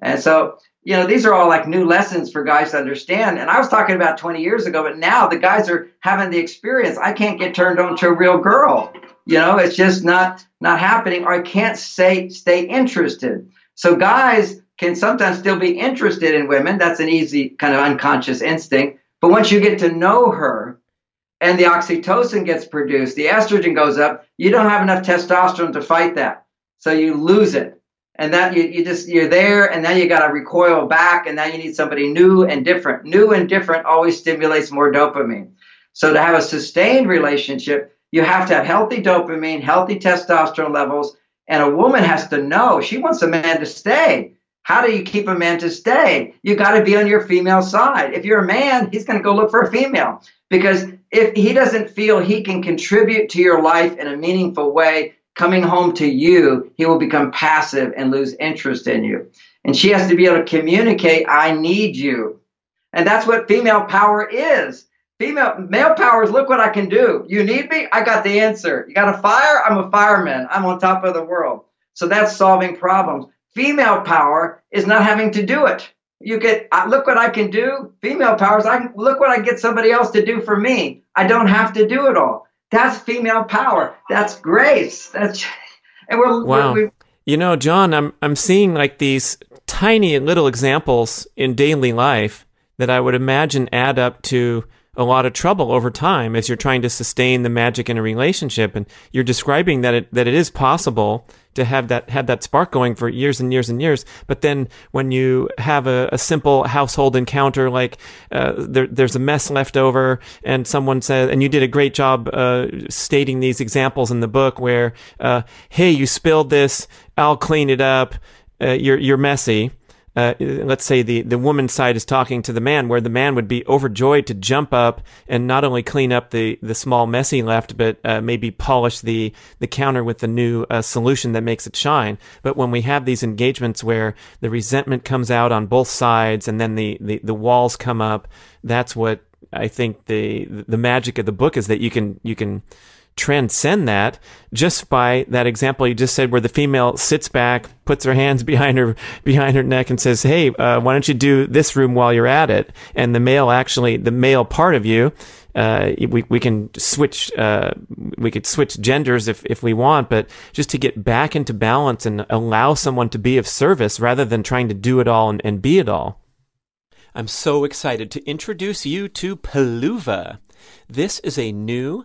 And so, you know, these are all like new lessons for guys to understand. And I was talking about 20 years ago, but now the guys are having the experience. I can't get turned on to a real girl. You know, it's just not not happening, or I can't stay stay interested. So guys can sometimes still be interested in women. That's an easy kind of unconscious instinct. But once you get to know her and the oxytocin gets produced, the estrogen goes up, you don't have enough testosterone to fight that. So you lose it. And that you, you just you're there and now you gotta recoil back and now you need somebody new and different. New and different always stimulates more dopamine. So to have a sustained relationship, you have to have healthy dopamine, healthy testosterone levels, and a woman has to know she wants a man to stay. How do you keep a man to stay? You got to be on your female side. If you're a man, he's going to go look for a female because if he doesn't feel he can contribute to your life in a meaningful way, coming home to you, he will become passive and lose interest in you. And she has to be able to communicate, I need you. And that's what female power is. Female male power is look what I can do. You need me? I got the answer. You got a fire? I'm a fireman. I'm on top of the world. So that's solving problems. Female power is not having to do it. You get look what I can do. Female power is I can, look what I get somebody else to do for me. I don't have to do it all. That's female power. That's grace. That's and we're wow. We're, we, you know, John, I'm I'm seeing like these tiny little examples in daily life that I would imagine add up to a lot of trouble over time as you're trying to sustain the magic in a relationship. And you're describing that it, that it is possible to have that, have that spark going for years and years and years. But then when you have a, a simple household encounter, like, uh, there, there's a mess left over and someone says, and you did a great job, uh, stating these examples in the book where, uh, hey, you spilled this, I'll clean it up. Uh, you're, you're messy uh, let's say the, the woman's side is talking to the man, where the man would be overjoyed to jump up and not only clean up the, the small mess he left, but uh, maybe polish the, the counter with the new uh, solution that makes it shine. But when we have these engagements where the resentment comes out on both sides and then the, the, the walls come up, that's what I think the the magic of the book is that you can you can transcend that just by that example you just said where the female sits back puts her hands [laughs] behind her behind her neck and says hey uh, why don't you do this room while you're at it and the male actually the male part of you uh, we, we can switch uh, we could switch genders if, if we want but just to get back into balance and allow someone to be of service rather than trying to do it all and, and be it all i'm so excited to introduce you to Peluva. this is a new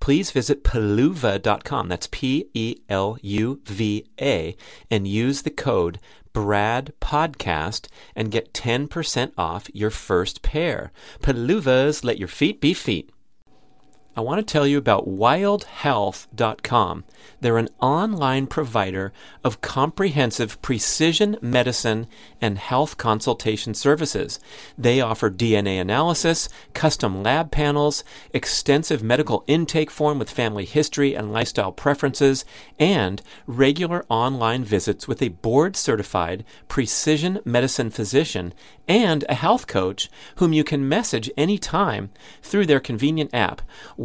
please visit peluva.com. That's P E L U V A and use the code Brad Podcast and get 10% off your first pair. Peluvas, let your feet be feet. I want to tell you about wildhealth.com. They're an online provider of comprehensive precision medicine and health consultation services. They offer DNA analysis, custom lab panels, extensive medical intake form with family history and lifestyle preferences, and regular online visits with a board certified precision medicine physician and a health coach whom you can message anytime through their convenient app.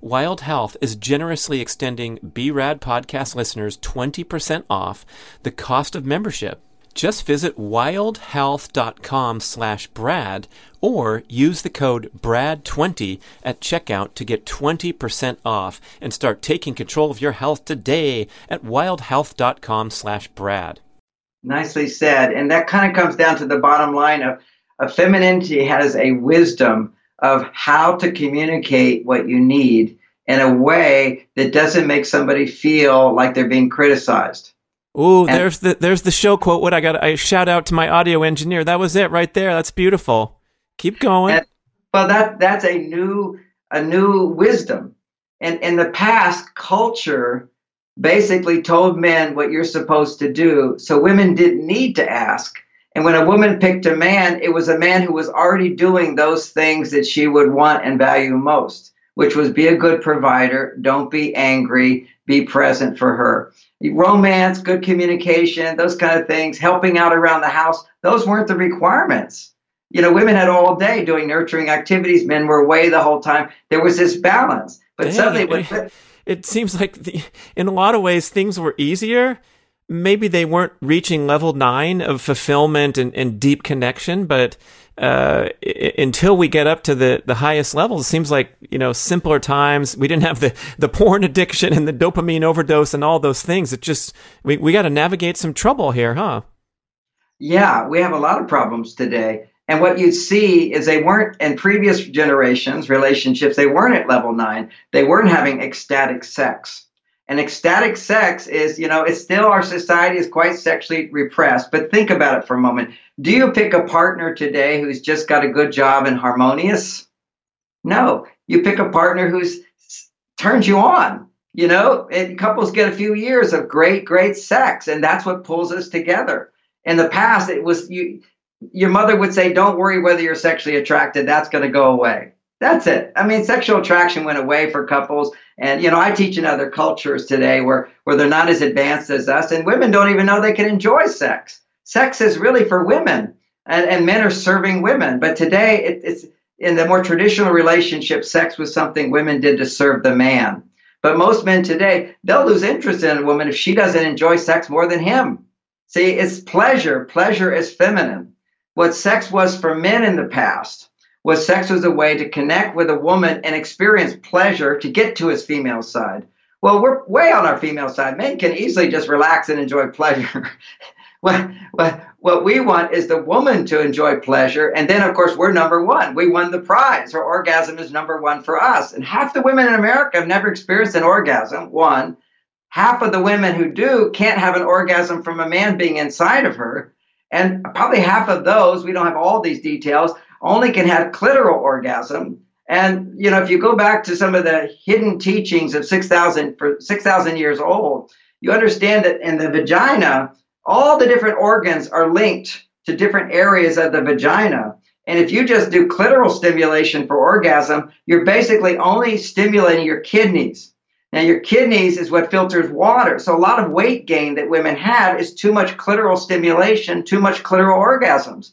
Wild Health is generously extending BRAD podcast listeners 20% off the cost of membership. Just visit wildhealth.com slash Brad or use the code BRAD20 at checkout to get 20% off and start taking control of your health today at wildhealth.com slash Brad. Nicely said. And that kind of comes down to the bottom line of, of femininity has a wisdom of how to communicate what you need in a way that doesn't make somebody feel like they're being criticized. Ooh, and, there's the there's the show quote. What I got? I shout out to my audio engineer. That was it right there. That's beautiful. Keep going. And, well, that that's a new a new wisdom. And in the past, culture basically told men what you're supposed to do, so women didn't need to ask. And when a woman picked a man, it was a man who was already doing those things that she would want and value most, which was be a good provider, don't be angry, be present for her romance, good communication, those kind of things, helping out around the house, those weren't the requirements. You know, women had all day doing nurturing activities, men were away the whole time. There was this balance. But Dang, suddenly, it, it [laughs] seems like the, in a lot of ways things were easier. Maybe they weren't reaching level nine of fulfillment and, and deep connection, but uh, until we get up to the, the highest levels, it seems like, you know, simpler times. We didn't have the, the porn addiction and the dopamine overdose and all those things. It just, we, we got to navigate some trouble here, huh? Yeah, we have a lot of problems today. And what you see is they weren't in previous generations, relationships, they weren't at level nine. They weren't having ecstatic sex. And ecstatic sex is, you know, it's still our society is quite sexually repressed. But think about it for a moment. Do you pick a partner today who's just got a good job and harmonious? No. You pick a partner who's turns you on. You know, and couples get a few years of great, great sex, and that's what pulls us together. In the past, it was you. Your mother would say, "Don't worry whether you're sexually attracted; that's going to go away." That's it. I mean, sexual attraction went away for couples. And, you know, I teach in other cultures today where, where they're not as advanced as us, and women don't even know they can enjoy sex. Sex is really for women, and, and men are serving women. But today, it, it's in the more traditional relationship, sex was something women did to serve the man. But most men today, they'll lose interest in a woman if she doesn't enjoy sex more than him. See, it's pleasure. Pleasure is feminine. What sex was for men in the past was sex was a way to connect with a woman and experience pleasure to get to his female side. Well, we're way on our female side. Men can easily just relax and enjoy pleasure. [laughs] what, what, what we want is the woman to enjoy pleasure. And then, of course, we're number one. We won the prize. Her orgasm is number one for us. And half the women in America have never experienced an orgasm, one. Half of the women who do can't have an orgasm from a man being inside of her. And probably half of those, we don't have all these details, only can have clitoral orgasm. And you know, if you go back to some of the hidden teachings of 6,000 for 6,000 years old, you understand that in the vagina, all the different organs are linked to different areas of the vagina. And if you just do clitoral stimulation for orgasm, you're basically only stimulating your kidneys. Now, your kidneys is what filters water. So, a lot of weight gain that women have is too much clitoral stimulation, too much clitoral orgasms.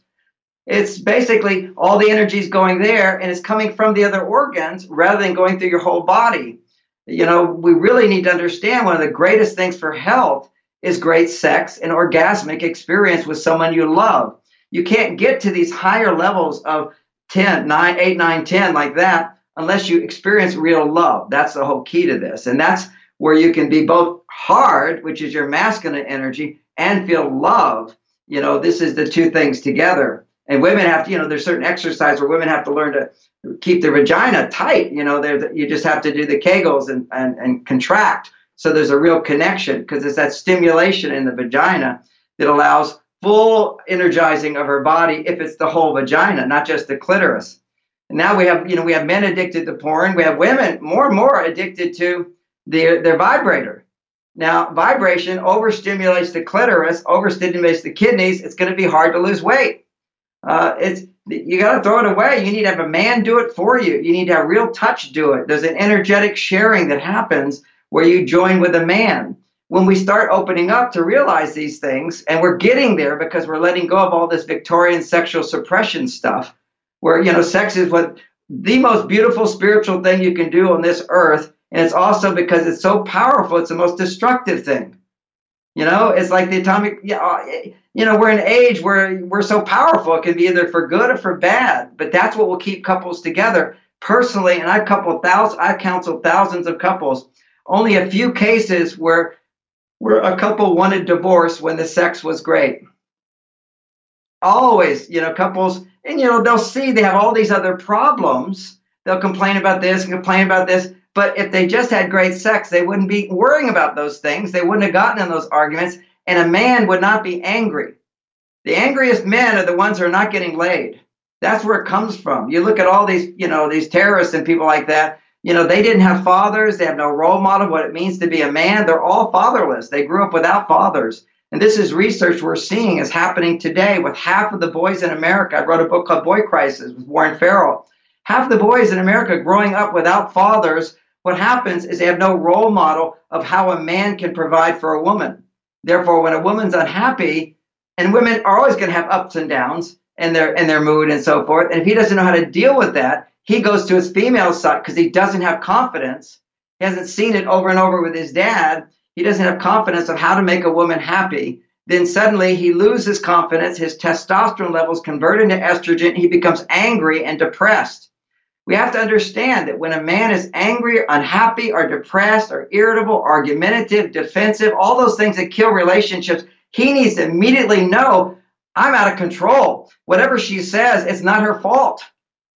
It's basically all the energy is going there and it's coming from the other organs rather than going through your whole body. You know, we really need to understand one of the greatest things for health is great sex and orgasmic experience with someone you love. You can't get to these higher levels of 10, 9, 8, 9, 10 like that unless you experience real love. That's the whole key to this. And that's where you can be both hard, which is your masculine energy, and feel love. You know, this is the two things together. And women have to, you know, there's certain exercise where women have to learn to keep their vagina tight. You know, you just have to do the Kegels and, and, and contract. So there's a real connection because it's that stimulation in the vagina that allows full energizing of her body if it's the whole vagina, not just the clitoris. And now we have, you know, we have men addicted to porn. We have women more and more addicted to their, their vibrator. Now, vibration overstimulates the clitoris, overstimulates the kidneys. It's going to be hard to lose weight uh, it's you got to throw it away. You need to have a man do it for you. You need to have real touch do it. There's an energetic sharing that happens where you join with a man. When we start opening up to realize these things, and we're getting there because we're letting go of all this Victorian sexual suppression stuff, where you know sex is what the most beautiful spiritual thing you can do on this earth, and it's also because it's so powerful. It's the most destructive thing. You know, it's like the atomic. Uh, you know, we're in an age where we're so powerful. It can be either for good or for bad. But that's what will keep couples together. Personally, and I've coupled thousands. I've counseled thousands of couples. Only a few cases where where a couple wanted divorce when the sex was great. Always, you know, couples, and you know, they'll see they have all these other problems. They'll complain about this and complain about this. But if they just had great sex, they wouldn't be worrying about those things. They wouldn't have gotten in those arguments, and a man would not be angry. The angriest men are the ones who are not getting laid. That's where it comes from. You look at all these, you know, these terrorists and people like that. You know, they didn't have fathers. They have no role model what it means to be a man. They're all fatherless. They grew up without fathers. And this is research we're seeing is happening today with half of the boys in America. I wrote a book called Boy Crisis with Warren Farrell. Half the boys in America growing up without fathers what happens is they have no role model of how a man can provide for a woman. Therefore, when a woman's unhappy, and women are always going to have ups and downs in their in their mood and so forth, and if he doesn't know how to deal with that, he goes to his female side because he doesn't have confidence. He hasn't seen it over and over with his dad. He doesn't have confidence of how to make a woman happy. Then suddenly he loses confidence. His testosterone levels convert into estrogen. He becomes angry and depressed. We have to understand that when a man is angry, unhappy, or depressed, or irritable, argumentative, defensive, all those things that kill relationships, he needs to immediately know I'm out of control. Whatever she says, it's not her fault.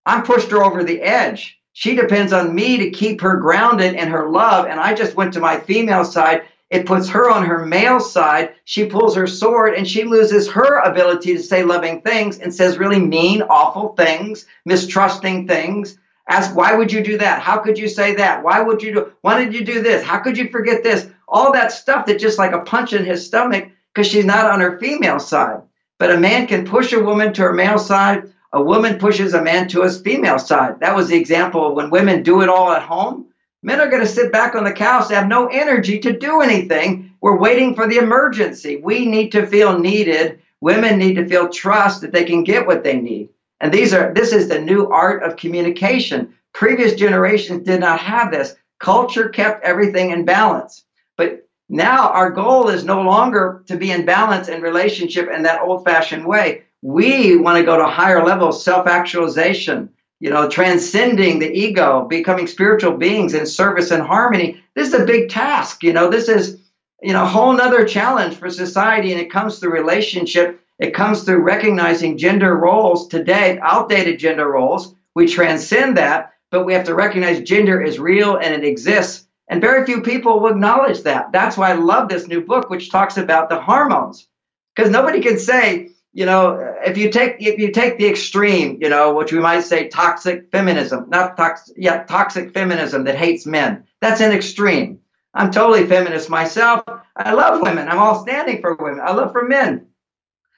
I pushed her over the edge. She depends on me to keep her grounded in her love. And I just went to my female side. It puts her on her male side. She pulls her sword and she loses her ability to say loving things and says really mean, awful things, mistrusting things. Ask, why would you do that? How could you say that? Why would you do, why did you do this? How could you forget this? All that stuff that just like a punch in his stomach because she's not on her female side. But a man can push a woman to her male side. A woman pushes a man to his female side. That was the example of when women do it all at home. Men are going to sit back on the couch, They have no energy to do anything. We're waiting for the emergency. We need to feel needed. Women need to feel trust that they can get what they need. And these are this is the new art of communication. Previous generations did not have this. Culture kept everything in balance. But now our goal is no longer to be in balance in relationship in that old-fashioned way. We want to go to higher levels, of self-actualization, you know, transcending the ego, becoming spiritual beings in service and harmony. This is a big task. You know, this is, you know, a whole nother challenge for society, and it comes through relationship it comes through recognizing gender roles today, outdated gender roles. We transcend that, but we have to recognize gender is real and it exists. And very few people will acknowledge that. That's why I love this new book, which talks about the hormones. Because nobody can say, you know, if you take if you take the extreme, you know, which we might say toxic feminism, not toxic, yeah, toxic feminism that hates men. That's an extreme. I'm totally feminist myself. I love women. I'm all standing for women. I love for men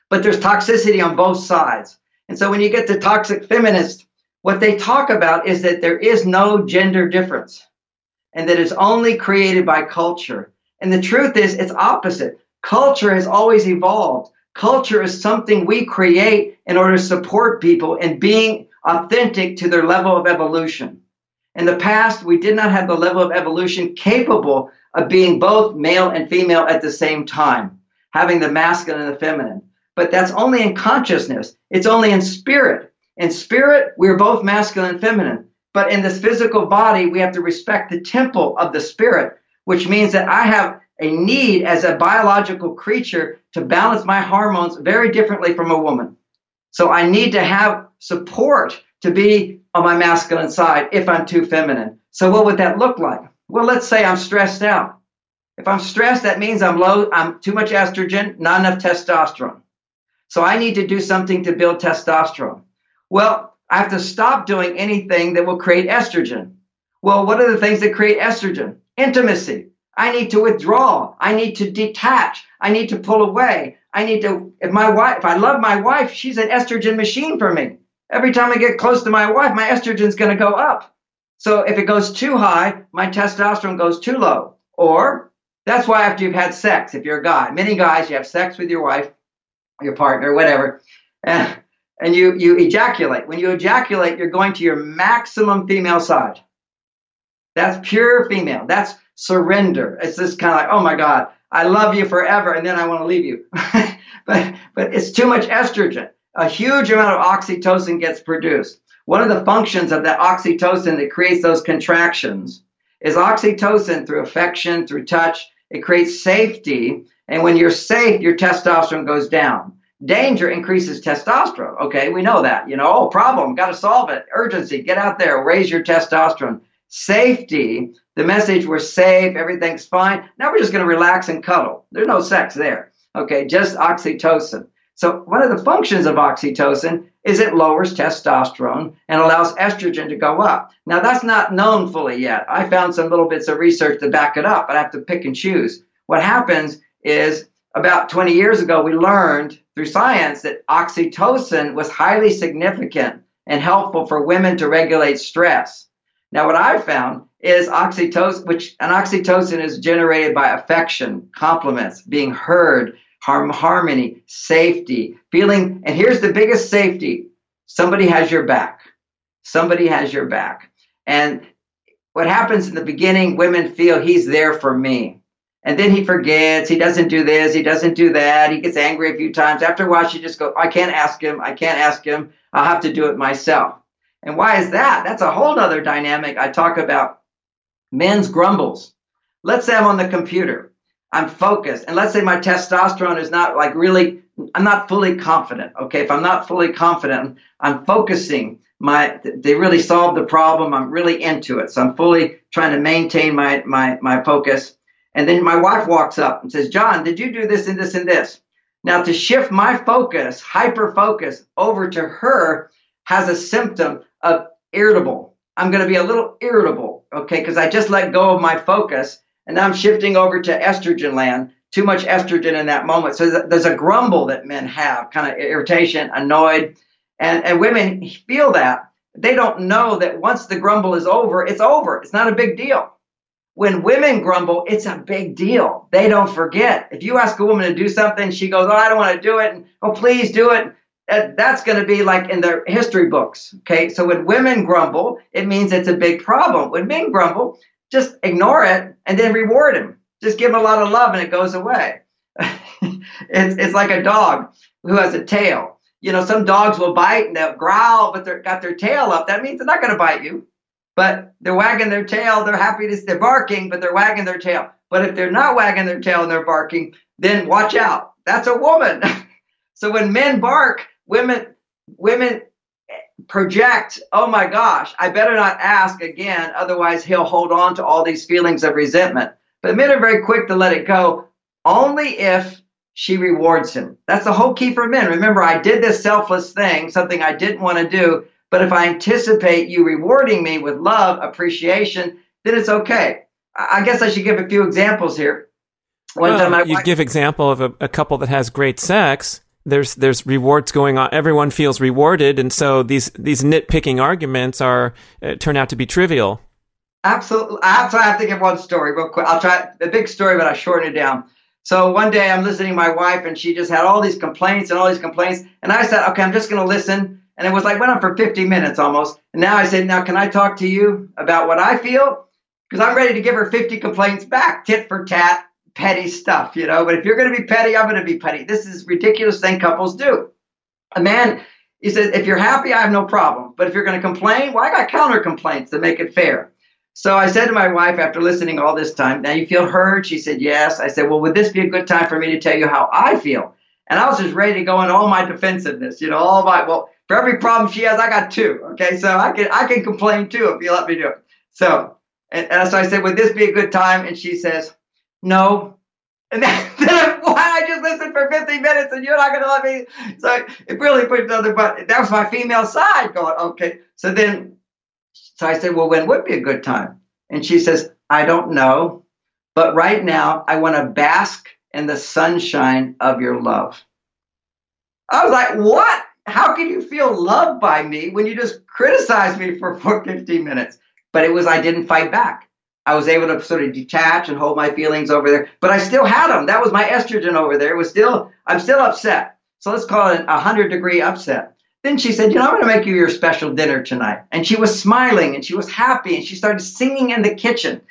but there's toxicity on both sides. And so when you get to toxic feminists, what they talk about is that there is no gender difference and that it's only created by culture. And the truth is, it's opposite. Culture has always evolved. Culture is something we create in order to support people in being authentic to their level of evolution. In the past, we did not have the level of evolution capable of being both male and female at the same time, having the masculine and the feminine but that's only in consciousness. It's only in spirit. In spirit, we're both masculine and feminine. But in this physical body, we have to respect the temple of the spirit, which means that I have a need as a biological creature to balance my hormones very differently from a woman. So I need to have support to be on my masculine side if I'm too feminine. So what would that look like? Well, let's say I'm stressed out. If I'm stressed, that means I'm low, I'm too much estrogen, not enough testosterone. So I need to do something to build testosterone. Well, I have to stop doing anything that will create estrogen. Well, what are the things that create estrogen? Intimacy. I need to withdraw. I need to detach. I need to pull away. I need to, if my wife, if I love my wife, she's an estrogen machine for me. Every time I get close to my wife, my estrogen's going to go up. So if it goes too high, my testosterone goes too low. Or that's why after you've had sex, if you're a guy, many guys, you have sex with your wife, your partner, whatever, and, and you, you ejaculate. When you ejaculate, you're going to your maximum female side. That's pure female. That's surrender. It's this kind of like, oh my God, I love you forever, and then I want to leave you. [laughs] but, but it's too much estrogen. A huge amount of oxytocin gets produced. One of the functions of that oxytocin that creates those contractions is oxytocin through affection, through touch. It creates safety. And when you're safe, your testosterone goes down. Danger increases testosterone. Okay, we know that. You know, oh, problem, got to solve it. Urgency, get out there, raise your testosterone. Safety, the message we're safe, everything's fine. Now we're just going to relax and cuddle. There's no sex there. Okay, just oxytocin. So, one of the functions of oxytocin is it lowers testosterone and allows estrogen to go up. Now, that's not known fully yet. I found some little bits of research to back it up, but I have to pick and choose. What happens is about 20 years ago, we learned through science that oxytocin was highly significant and helpful for women to regulate stress. Now, what I found is oxytocin, which an oxytocin is generated by affection, compliments, being heard, harm, harmony, safety, feeling. And here's the biggest safety: somebody has your back. Somebody has your back. And what happens in the beginning, women feel he's there for me. And then he forgets, he doesn't do this, he doesn't do that, he gets angry a few times. After a while, she just goes, I can't ask him, I can't ask him, I'll have to do it myself. And why is that? That's a whole other dynamic I talk about. Men's grumbles. Let's say I'm on the computer. I'm focused. And let's say my testosterone is not like really, I'm not fully confident. Okay. If I'm not fully confident, I'm focusing my, they really solved the problem. I'm really into it. So I'm fully trying to maintain my, my, my focus. And then my wife walks up and says, John, did you do this and this and this? Now to shift my focus, hyper focus over to her has a symptom of irritable. I'm going to be a little irritable, okay, because I just let go of my focus and now I'm shifting over to estrogen land. Too much estrogen in that moment. So there's a grumble that men have, kind of irritation, annoyed. And, and women feel that. They don't know that once the grumble is over, it's over. It's not a big deal. When women grumble, it's a big deal. They don't forget. If you ask a woman to do something, she goes, Oh, I don't want to do it. And, oh, please do it that's going to be like in the history books. Okay. So when women grumble, it means it's a big problem. When men grumble, just ignore it and then reward him. Just give him a lot of love and it goes away. [laughs] it's, it's like a dog who has a tail. You know, some dogs will bite and they'll growl, but they've got their tail up. That means they're not going to bite you. But they're wagging their tail. They're happy to, they're barking, but they're wagging their tail. But if they're not wagging their tail and they're barking, then watch out. That's a woman. [laughs] so when men bark, women women project, oh my gosh, I better not ask again, otherwise he'll hold on to all these feelings of resentment. But men are very quick to let it go only if she rewards him. That's the whole key for men. Remember, I did this selfless thing, something I didn't want to do, but if I anticipate you rewarding me with love, appreciation, then it's okay. I guess I should give a few examples here. One well, time you wife- give example of a, a couple that has great sex there's there's rewards going on. Everyone feels rewarded, and so these these nitpicking arguments are uh, turn out to be trivial. Absolutely. I have, to, I have to give one story real quick. I'll try a big story, but I shorten it down. So one day I'm listening to my wife, and she just had all these complaints and all these complaints, and I said, okay, I'm just going to listen. And it was like went on for 50 minutes almost. And now I said, now can I talk to you about what I feel? Because I'm ready to give her 50 complaints back, tit for tat petty stuff, you know. But if you're going to be petty, I'm going to be petty. This is ridiculous thing couples do. A man, he says, if you're happy, I have no problem. But if you're going to complain, well, I got counter complaints to make it fair. So I said to my wife after listening all this time, now you feel heard? She said, yes. I said, well, would this be a good time for me to tell you how I feel? And I was just ready to go into all my defensiveness, you know, all my, well, for every problem she has, I got two. Okay. So I can, I can complain too if you let me do it. So, and, and so I said, would this be a good time? And she says, no. [laughs] And then, why I just listened for 50 minutes and you're not going to let me. So it really put another, but that was my female side going, okay. So then, so I said, well, when would be a good time? And she says, I don't know. But right now, I want to bask in the sunshine of your love. I was like, what? How can you feel loved by me when you just criticize me for 15 minutes? But it was, I didn't fight back. I was able to sort of detach and hold my feelings over there, but I still had them. That was my estrogen over there. It was still, I'm still upset. So let's call it a 100 degree upset. Then she said, You know, I'm going to make you your special dinner tonight. And she was smiling and she was happy and she started singing in the kitchen.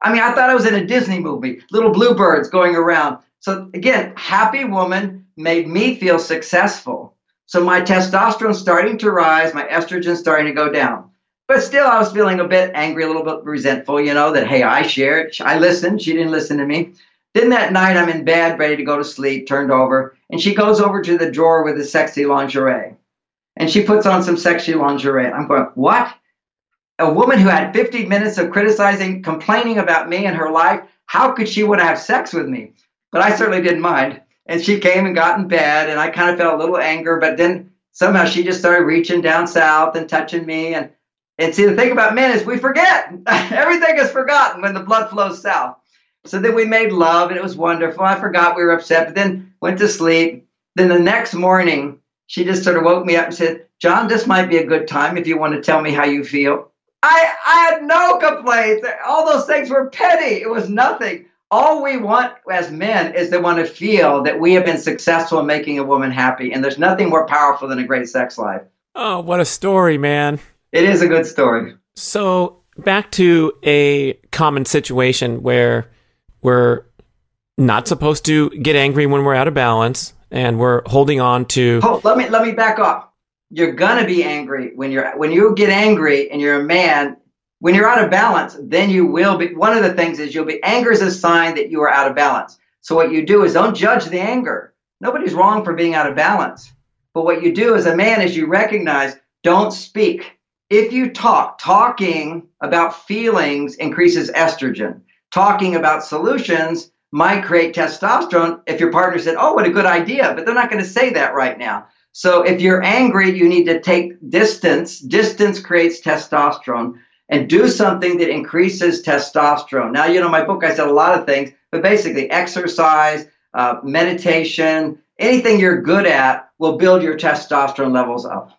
I mean, I thought I was in a Disney movie, little bluebirds going around. So again, happy woman made me feel successful. So my testosterone starting to rise, my estrogen starting to go down. But still, I was feeling a bit angry, a little bit resentful, you know, that, hey, I shared, I listened, she didn't listen to me. Then that night, I'm in bed, ready to go to sleep, turned over, and she goes over to the drawer with the sexy lingerie. And she puts on some sexy lingerie. I'm going, what? A woman who had 50 minutes of criticizing, complaining about me and her life, how could she want to have sex with me? But I certainly didn't mind. And she came and got in bed, and I kind of felt a little anger, but then somehow she just started reaching down south and touching me. And, and see, the thing about men is we forget. [laughs] Everything is forgotten when the blood flows south. So then we made love, and it was wonderful. I forgot we were upset, but then went to sleep. Then the next morning, she just sort of woke me up and said, John, this might be a good time if you want to tell me how you feel. I, I had no complaints. All those things were petty. It was nothing all we want as men is they want to feel that we have been successful in making a woman happy. And there's nothing more powerful than a great sex life. Oh, what a story, man. It is a good story. So, back to a common situation where we're not supposed to get angry when we're out of balance and we're holding on to oh, let me let me back up you're gonna be angry when you're when you get angry and you're a man when you're out of balance, then you will be. One of the things is you'll be anger is a sign that you are out of balance. So what you do is don't judge the anger. Nobody's wrong for being out of balance. But what you do as a man is you recognize don't speak. If you talk, talking about feelings increases estrogen. Talking about solutions might create testosterone if your partner said, Oh, what a good idea. But they're not going to say that right now. So if you're angry, you need to take distance. Distance creates testosterone and do something that increases testosterone. Now, you know, my book, I said a lot of things, but basically, exercise, uh, meditation, anything you're good at will build your testosterone levels up.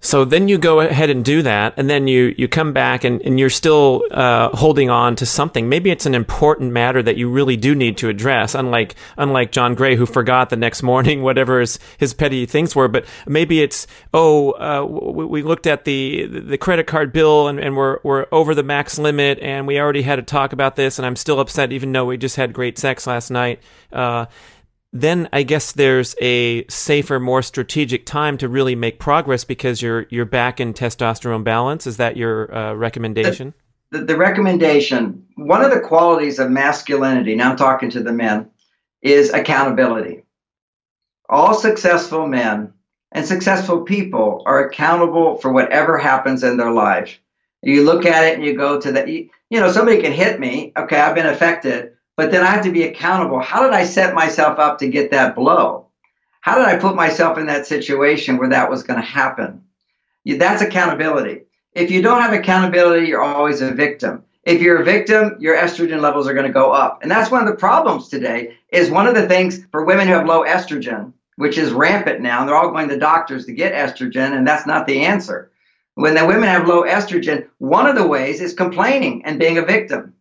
So then you go ahead and do that, and then you, you come back and, and you're still uh, holding on to something. Maybe it's an important matter that you really do need to address, unlike unlike John Gray, who forgot the next morning [laughs] whatever his, his petty things were. But maybe it's, oh, uh, we, we, looked at the the credit card bill and, and we're, we're over the max limit, and we already had a talk about this, and I'm still upset even though we just had great sex last night. Uh, then I guess there's a safer, more strategic time to really make progress because you're you're back in testosterone balance. Is that your uh, recommendation? The, the, the, recommendation, one of the qualities of masculinity. Now I'm talking to the men, is accountability. All successful men and successful people are accountable for whatever happens in their life. You look at it and you go to. You, you know, somebody can hit me. Okay, I've been affected but then I have to be accountable. How did I set myself up to get that blow? How did I put myself in that situation where that was going to happen? That's accountability. If you don't have accountability, you're always a victim. If you're a victim, your estrogen levels are going to go up. And that's one of the problems today is one of the things for women who have low estrogen, which is rampant now, and they're all going to doctors to get estrogen, and that's not the answer. When the women have low estrogen, one of the ways is complaining and being a victim.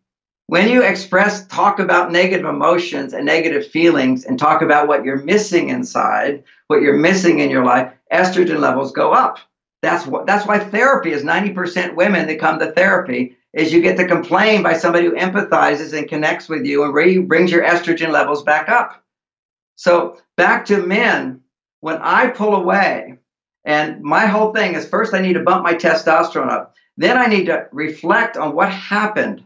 When you express, talk about negative emotions and negative feelings and talk about what you're missing inside, what you're missing in your life, estrogen levels go up. That's what that's why therapy is 90% women that come to therapy is you get to complain by somebody who empathizes and connects with you and re- brings your estrogen levels back up. So back to men, when I pull away, and my whole thing is first I need to bump my testosterone up. Then I need to reflect on what happened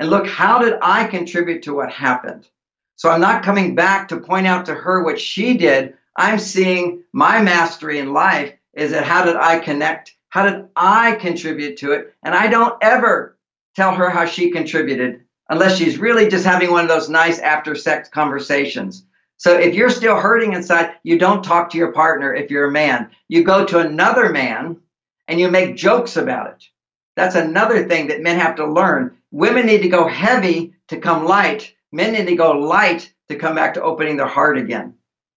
and look, how did I contribute to what happened? So I'm not coming back to point out to her what she did. I'm seeing my mastery in life is that how did I connect? How did I contribute to it? And I don't ever tell her how she contributed unless she's really just having one of those nice after sex conversations. So if you're still hurting inside, you don't talk to your partner if you're a man. You go to another man and you make jokes about it. That's another thing that men have to learn. Women need to go heavy to come light. Men need to go light to come back to opening their heart again.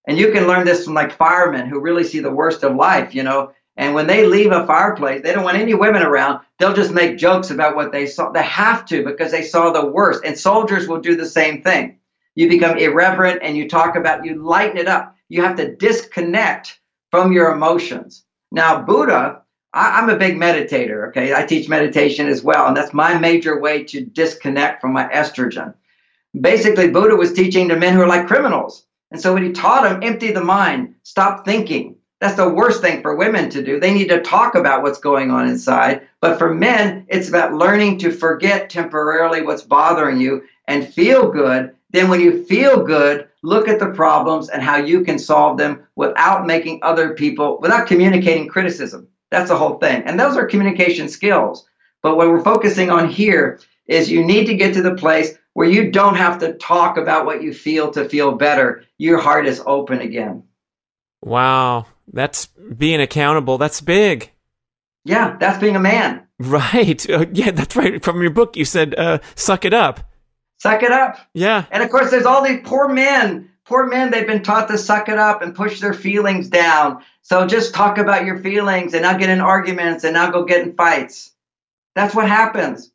And you can learn this from like firemen who really see the worst of life, you know. And when they leave a fireplace, they don't want any women around. They'll just make jokes about what they saw. They have to because they saw the worst. And soldiers will do the same thing. You become irreverent and you talk about, you lighten it up. You have to disconnect from your emotions. Now, Buddha I, I'm a big meditator. Okay. I teach meditation as well. And that's my major way to disconnect from my estrogen. Basically, Buddha was teaching to men who are like criminals. And so when he taught them, empty the mind, stop thinking. That's the worst thing for women to do. They need to talk about what's going on inside. But for men, it's about learning to forget temporarily what's bothering you and feel good. Then, when you feel good, look at the problems and how you can solve them without making other people, without communicating criticism. That's the whole thing. And those are communication skills. But what we're focusing on here is you need to get to the place where you don't have to talk about what you feel to feel better. Your heart is open again. Wow. That's being accountable. That's big. Yeah, that's being a man. Right. Uh, [laughs] yeah, that's right. From your book, you said, uh, suck it up. Suck it up. Yeah. And of course, there's all these poor men. Poor men, they've been taught to suck it up and push their feelings down. So just talk about your feelings and not get in arguments and not go get in fights. That's what happens.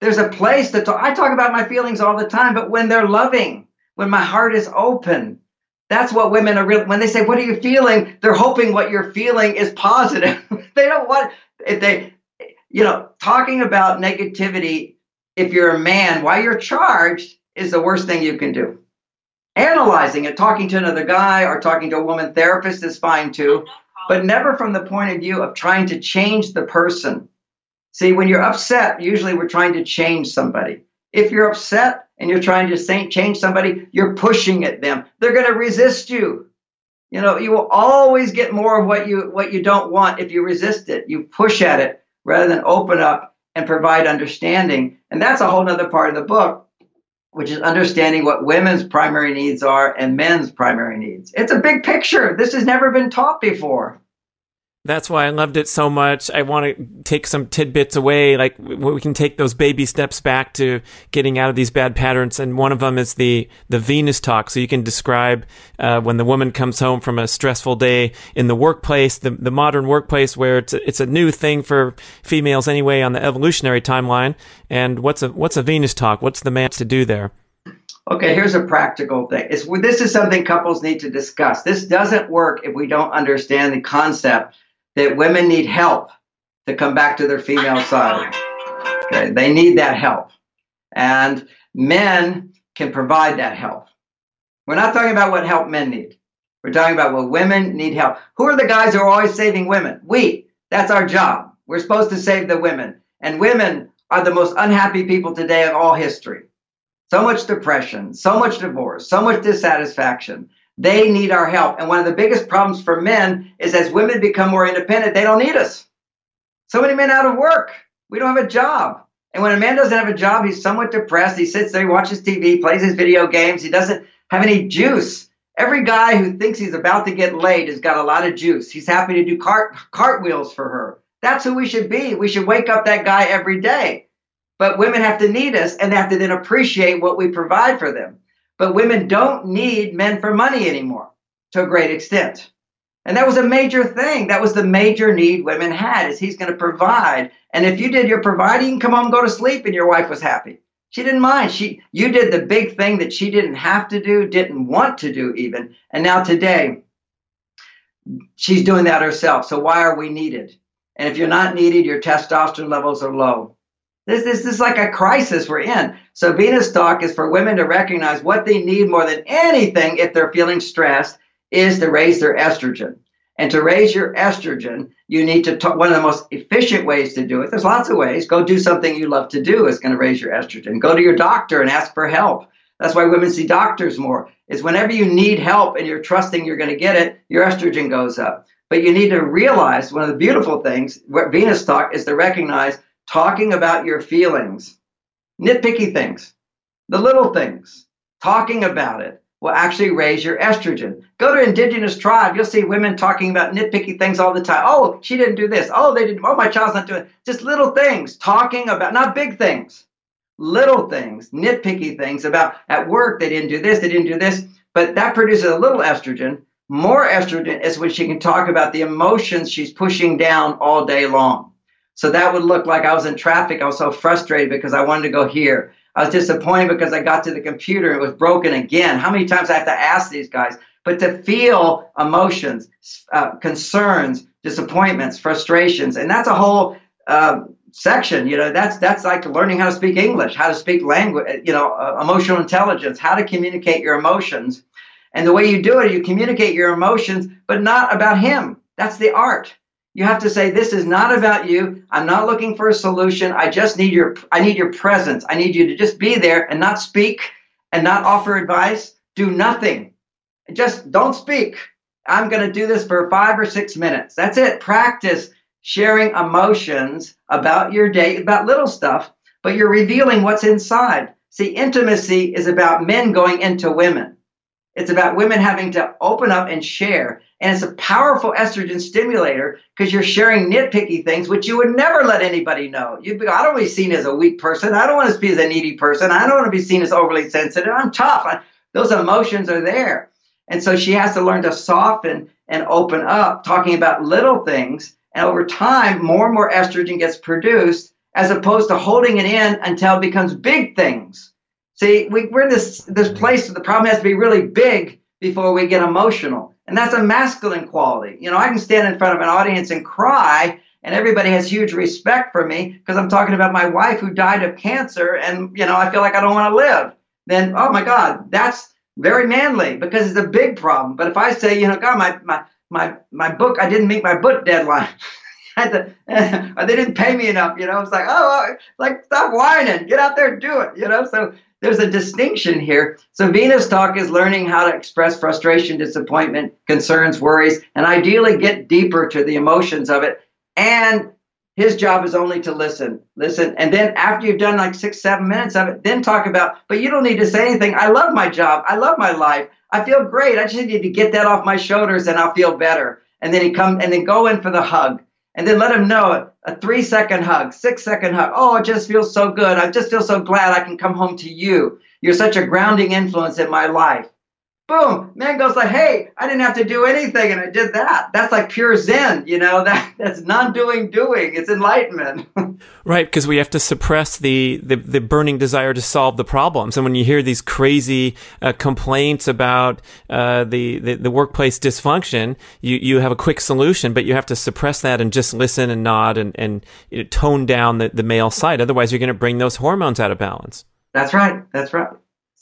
There's a place to talk. I talk about my feelings all the time, but when they're loving, when my heart is open, that's what women are really, when they say, What are you feeling? They're hoping what you're feeling is positive. [laughs] they don't want, if they, you know, talking about negativity, if you're a man, while you're charged, is the worst thing you can do. Analyzing it, talking to another guy or talking to a woman therapist is fine too, but never from the point of view of trying to change the person. See, when you're upset, usually we're trying to change somebody. If you're upset and you're trying to change somebody, you're pushing at them. They're going to resist you. You know, you will always get more of what you what you don't want if you resist it. You push at it rather than open up and provide understanding. And that's a whole other part of the book, which is understanding what women's primary needs are and men's primary needs. It's a big picture. This has never been taught before. That's why I loved it so much. I want to take some tidbits away, like we can take those baby steps back to getting out of these bad patterns. And one of them is the the Venus talk. So you can describe uh, when the woman comes home from a stressful day in the workplace, the the modern workplace where it's a, it's a new thing for females anyway on the evolutionary timeline. And what's a what's a Venus talk? What's the man to do there? Okay, here's a practical thing. It's, this is something couples need to discuss. This doesn't work if we don't understand the concept that women need help to come back to their female side. Okay, they need that help. And men can provide that help. We're not talking about what help men need. We're talking about what women need help. Who are the guys who are always saving women? We. That's our job. We're supposed to save the women. And women are the most unhappy people today in all history. So much depression, so much divorce, so much dissatisfaction. They need our help. And one of the biggest problems for men is as women become more independent, they don't need us. So many men out of work. We don't have a job. And when a man doesn't have a job, he's somewhat depressed. He sits there, he watches TV, plays his video games. He doesn't have any juice. Every guy who thinks he's about to get laid has got a lot of juice. He's happy to do cart cartwheels for her. That's who we should be. We should wake up that guy every day. But women have to need us and they have to then appreciate what we provide for them. But women don't need men for money anymore to a great extent. And that was a major thing. That was the major need women had is he's going to provide. And if you did your providing, come home go to sleep and your wife was happy. She didn't mind. She you did the big thing that she didn't have to do, didn't want to do even. And now today she's doing that herself. So why are we needed? And if you're not needed, your testosterone levels are low. This, this, this is like a crisis we're in. So Venus talk is for women to recognize what they need more than anything if they're feeling stressed is to raise their estrogen. And to raise your estrogen, you need to talk. One of the most efficient ways to do it, there's lots of ways. Go do something you love to do is going to raise your estrogen. Go to your doctor and ask for help. That's why women see doctors more. Is whenever you need help and you're trusting you're going to get it, your estrogen goes up. But you need to realize one of the beautiful things, what Venus talk is to recognize talking about your feelings, nitpicky things, the little things, talking about it will actually raise your estrogen. Go to indigenous tribe, you'll see women talking about nitpicky things all the time. Oh, she didn't do this. Oh, they didn't. Oh, my child's not doing it. Just little things, talking about not big things, little things, nitpicky things about at work they didn't do this, they didn't do this. But that produces a little estrogen. More estrogen is when she can talk about the emotions she's pushing down all day long. So that would look like I was in traffic. I was so frustrated because I wanted to go here. I was disappointed because I got to the computer it was broken again. How many times I have to ask these guys? But to feel emotions, uh, concerns, disappointments, frustrations, and that's a whole uh, section. You know, that's that's like learning how to speak English, how to speak language, you know, uh, emotional intelligence, how to communicate your emotions. And the way you do it, you communicate your emotions, but not about him. That's the art. You have to say, this is not about you. I'm not looking for a solution. I just need your I need your presence. I need you to just be there and not speak and not offer advice. Do nothing. Just don't speak. I'm going to do this for five or six minutes. That's it. Practice sharing emotions about your day, about little stuff, but you're revealing what's inside. See, intimacy is about men going into women. It's about women having to open up and share. And it's a powerful estrogen stimulator because you're sharing nitpicky things which you would never let anybody know. You'd be, I don't want to be seen as a weak person. I don't want to be seen as a needy person. I don't want to be seen as overly sensitive. I'm tough. I, those emotions are there. And so she has to learn to soften and open up, talking about little things. And over time, more and more estrogen gets produced as opposed to holding it in until it becomes big things. See, we, are in this, this place where the problem has to be really big before we get emotional. And that's a masculine quality. You know, I can stand in front of an audience and cry, and everybody has huge respect for me because I'm talking about my wife who died of cancer, and, you know, I feel like I don't want to live. Then, oh my God, that's very manly because it's a big problem. But if I say, you know, God, my, my, my, my book, I didn't meet my book deadline. [laughs] to, [laughs] they didn't pay me enough, you know. It's like, oh, like stop whining, get out there and do it, you know. So there's a distinction here. So Venus talk is learning how to express frustration, disappointment, concerns, worries, and ideally get deeper to the emotions of it. And his job is only to listen, listen, and then after you've done like six, seven minutes of it, then talk about. But you don't need to say anything. I love my job. I love my life. I feel great. I just need to get that off my shoulders, and I'll feel better. And then he come and then go in for the hug and then let him know a three second hug, six second hug. Oh, it just feels so good. I just feel so glad I can come home to you. You're such a grounding influence in my life. Boom, man goes like, hey, I didn't have to do anything and I did that. That's like pure Zen, you know, [laughs] that that's non-doing doing. It's enlightenment. [laughs] right, because we have to suppress the, the, the burning desire to solve the problems. And when you hear these crazy uh, complaints about uh, the, the, the workplace dysfunction, you you have a quick solution, but you have to suppress that and just listen and nod and and you know, tone down the, the male side. Otherwise, you're going to bring those hormones out of balance. That's right. That's right.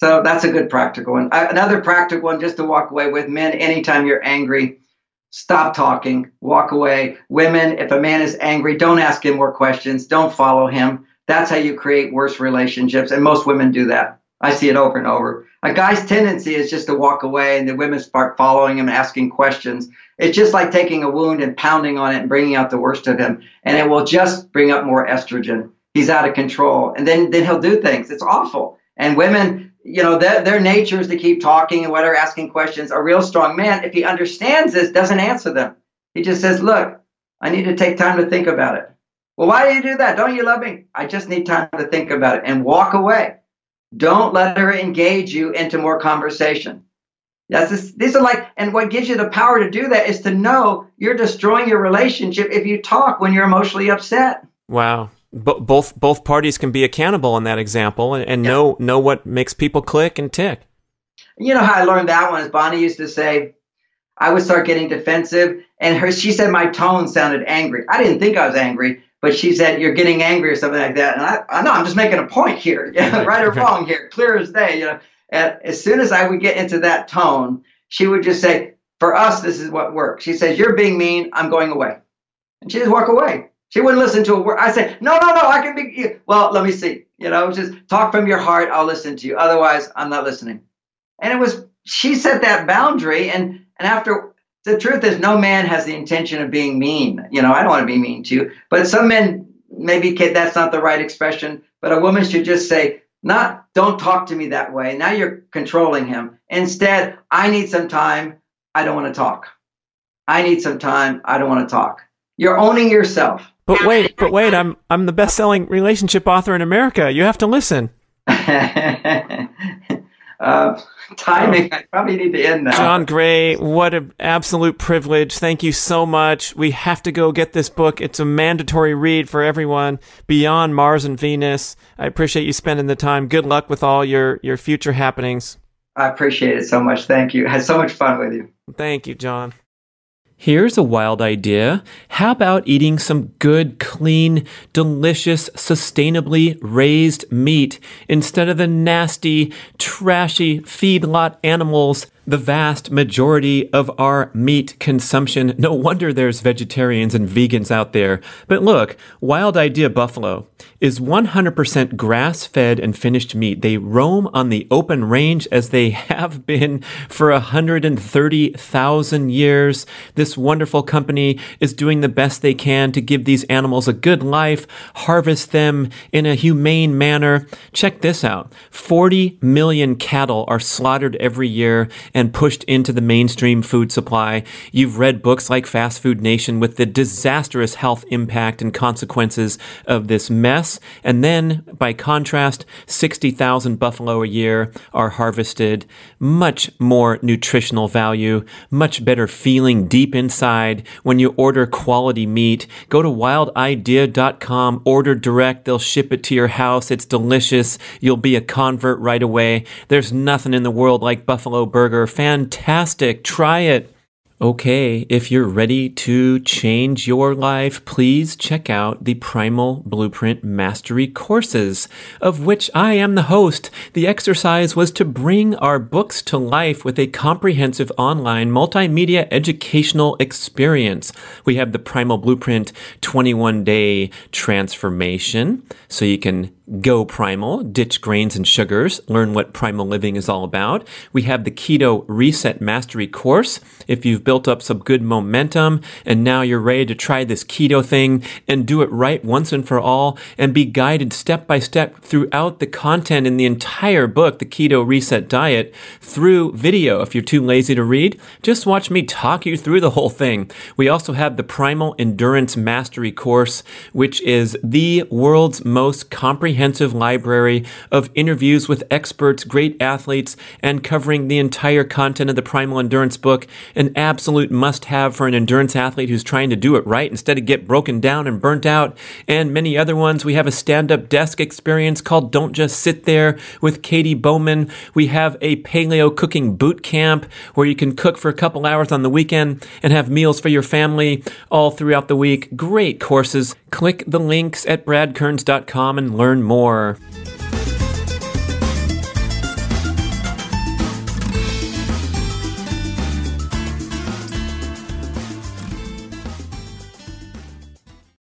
So that's a good practical one. Uh, another practical one just to walk away with men anytime you're angry, stop talking, walk away. Women, if a man is angry, don't ask him more questions, don't follow him. That's how you create worse relationships. And most women do that. I see it over and over. A guy's tendency is just to walk away and the women start following him and asking questions. It's just like taking a wound and pounding on it and bringing out the worst of him. And it will just bring up more estrogen. He's out of control. And then, then he'll do things. It's awful. And women, you know, their, their nature is to keep talking and whatever, asking questions. A real strong man, if he understands this, doesn't answer them. He just says, Look, I need to take time to think about it. Well, why do you do that? Don't you love me? I just need time to think about it and walk away. Don't let her engage you into more conversation. That's this, these are like, and what gives you the power to do that is to know you're destroying your relationship if you talk when you're emotionally upset. Wow both both parties can be accountable in that example and, and yeah. know know what makes people click and tick. You know how I learned that one is Bonnie used to say, I would start getting defensive, and her she said my tone sounded angry. I didn't think I was angry, but she said you're getting angry or something like that, and I, I know I'm just making a point here, [laughs] right or wrong here, clear as day. You know, and as soon as I would get into that tone, she would just say, "For us, this is what works." She says, "You're being mean. I'm going away," and she just walk away. She wouldn't listen to a word. I said, no, no, no, I can be, well, let me see. You know, just talk from your heart. I'll listen to you. Otherwise, I'm not listening. And it was, she set that boundary. And, and after, the truth is, no man has the intention of being mean. You know, I don't want to be mean to you. But some men, maybe that's not the right expression. But a woman should just say, not, don't talk to me that way. Now you're controlling him. Instead, I need some time. I don't want to talk. I need some time. I don't want to talk. You're owning yourself. But wait, but wait, I'm I'm the best-selling relationship author in America. You have to listen. [laughs] uh, timing. I probably need to end now. John Gray, what an absolute privilege. Thank you so much. We have to go get this book. It's a mandatory read for everyone. Beyond Mars and Venus. I appreciate you spending the time. Good luck with all your your future happenings. I appreciate it so much. Thank you. I had so much fun with you. Thank you, John. Here's a wild idea. How about eating some good, clean, delicious, sustainably raised meat instead of the nasty, trashy feedlot animals the vast majority of our meat consumption. No wonder there's vegetarians and vegans out there. But look, Wild Idea Buffalo is 100% grass fed and finished meat. They roam on the open range as they have been for 130,000 years. This wonderful company is doing the best they can to give these animals a good life, harvest them in a humane manner. Check this out 40 million cattle are slaughtered every year and pushed into the mainstream food supply. You've read books like Fast Food Nation with the disastrous health impact and consequences of this mess. And then, by contrast, 60,000 buffalo a year are harvested. Much more nutritional value, much better feeling deep inside when you order quality meat. Go to wildidea.com, order direct. They'll ship it to your house. It's delicious. You'll be a convert right away. There's nothing in the world like Buffalo Burger fantastic. Try it. Okay, if you're ready to change your life, please check out the Primal Blueprint Mastery courses, of which I am the host. The exercise was to bring our books to life with a comprehensive online multimedia educational experience. We have the Primal Blueprint 21 day transformation, so you can Go Primal, ditch grains and sugars, learn what primal living is all about. We have the Keto Reset Mastery course. If you've built up some good momentum and now you're ready to try this keto thing and do it right once and for all and be guided step by step throughout the content in the entire book, The Keto Reset Diet, through video. If you're too lazy to read, just watch me talk you through the whole thing. We also have the Primal Endurance Mastery course, which is the world's most comprehensive comprehensive library of interviews with experts, great athletes, and covering the entire content of the Primal Endurance book. An absolute must have for an endurance athlete who's trying to do it right instead of get broken down and burnt out. And many other ones. We have a stand up desk experience called Don't Just Sit There with Katy Bowman. We have a paleo cooking boot camp where you can cook for a couple hours on the weekend and have meals for your family all throughout the week. Great courses. Click the links at bradkearns.com and learn more.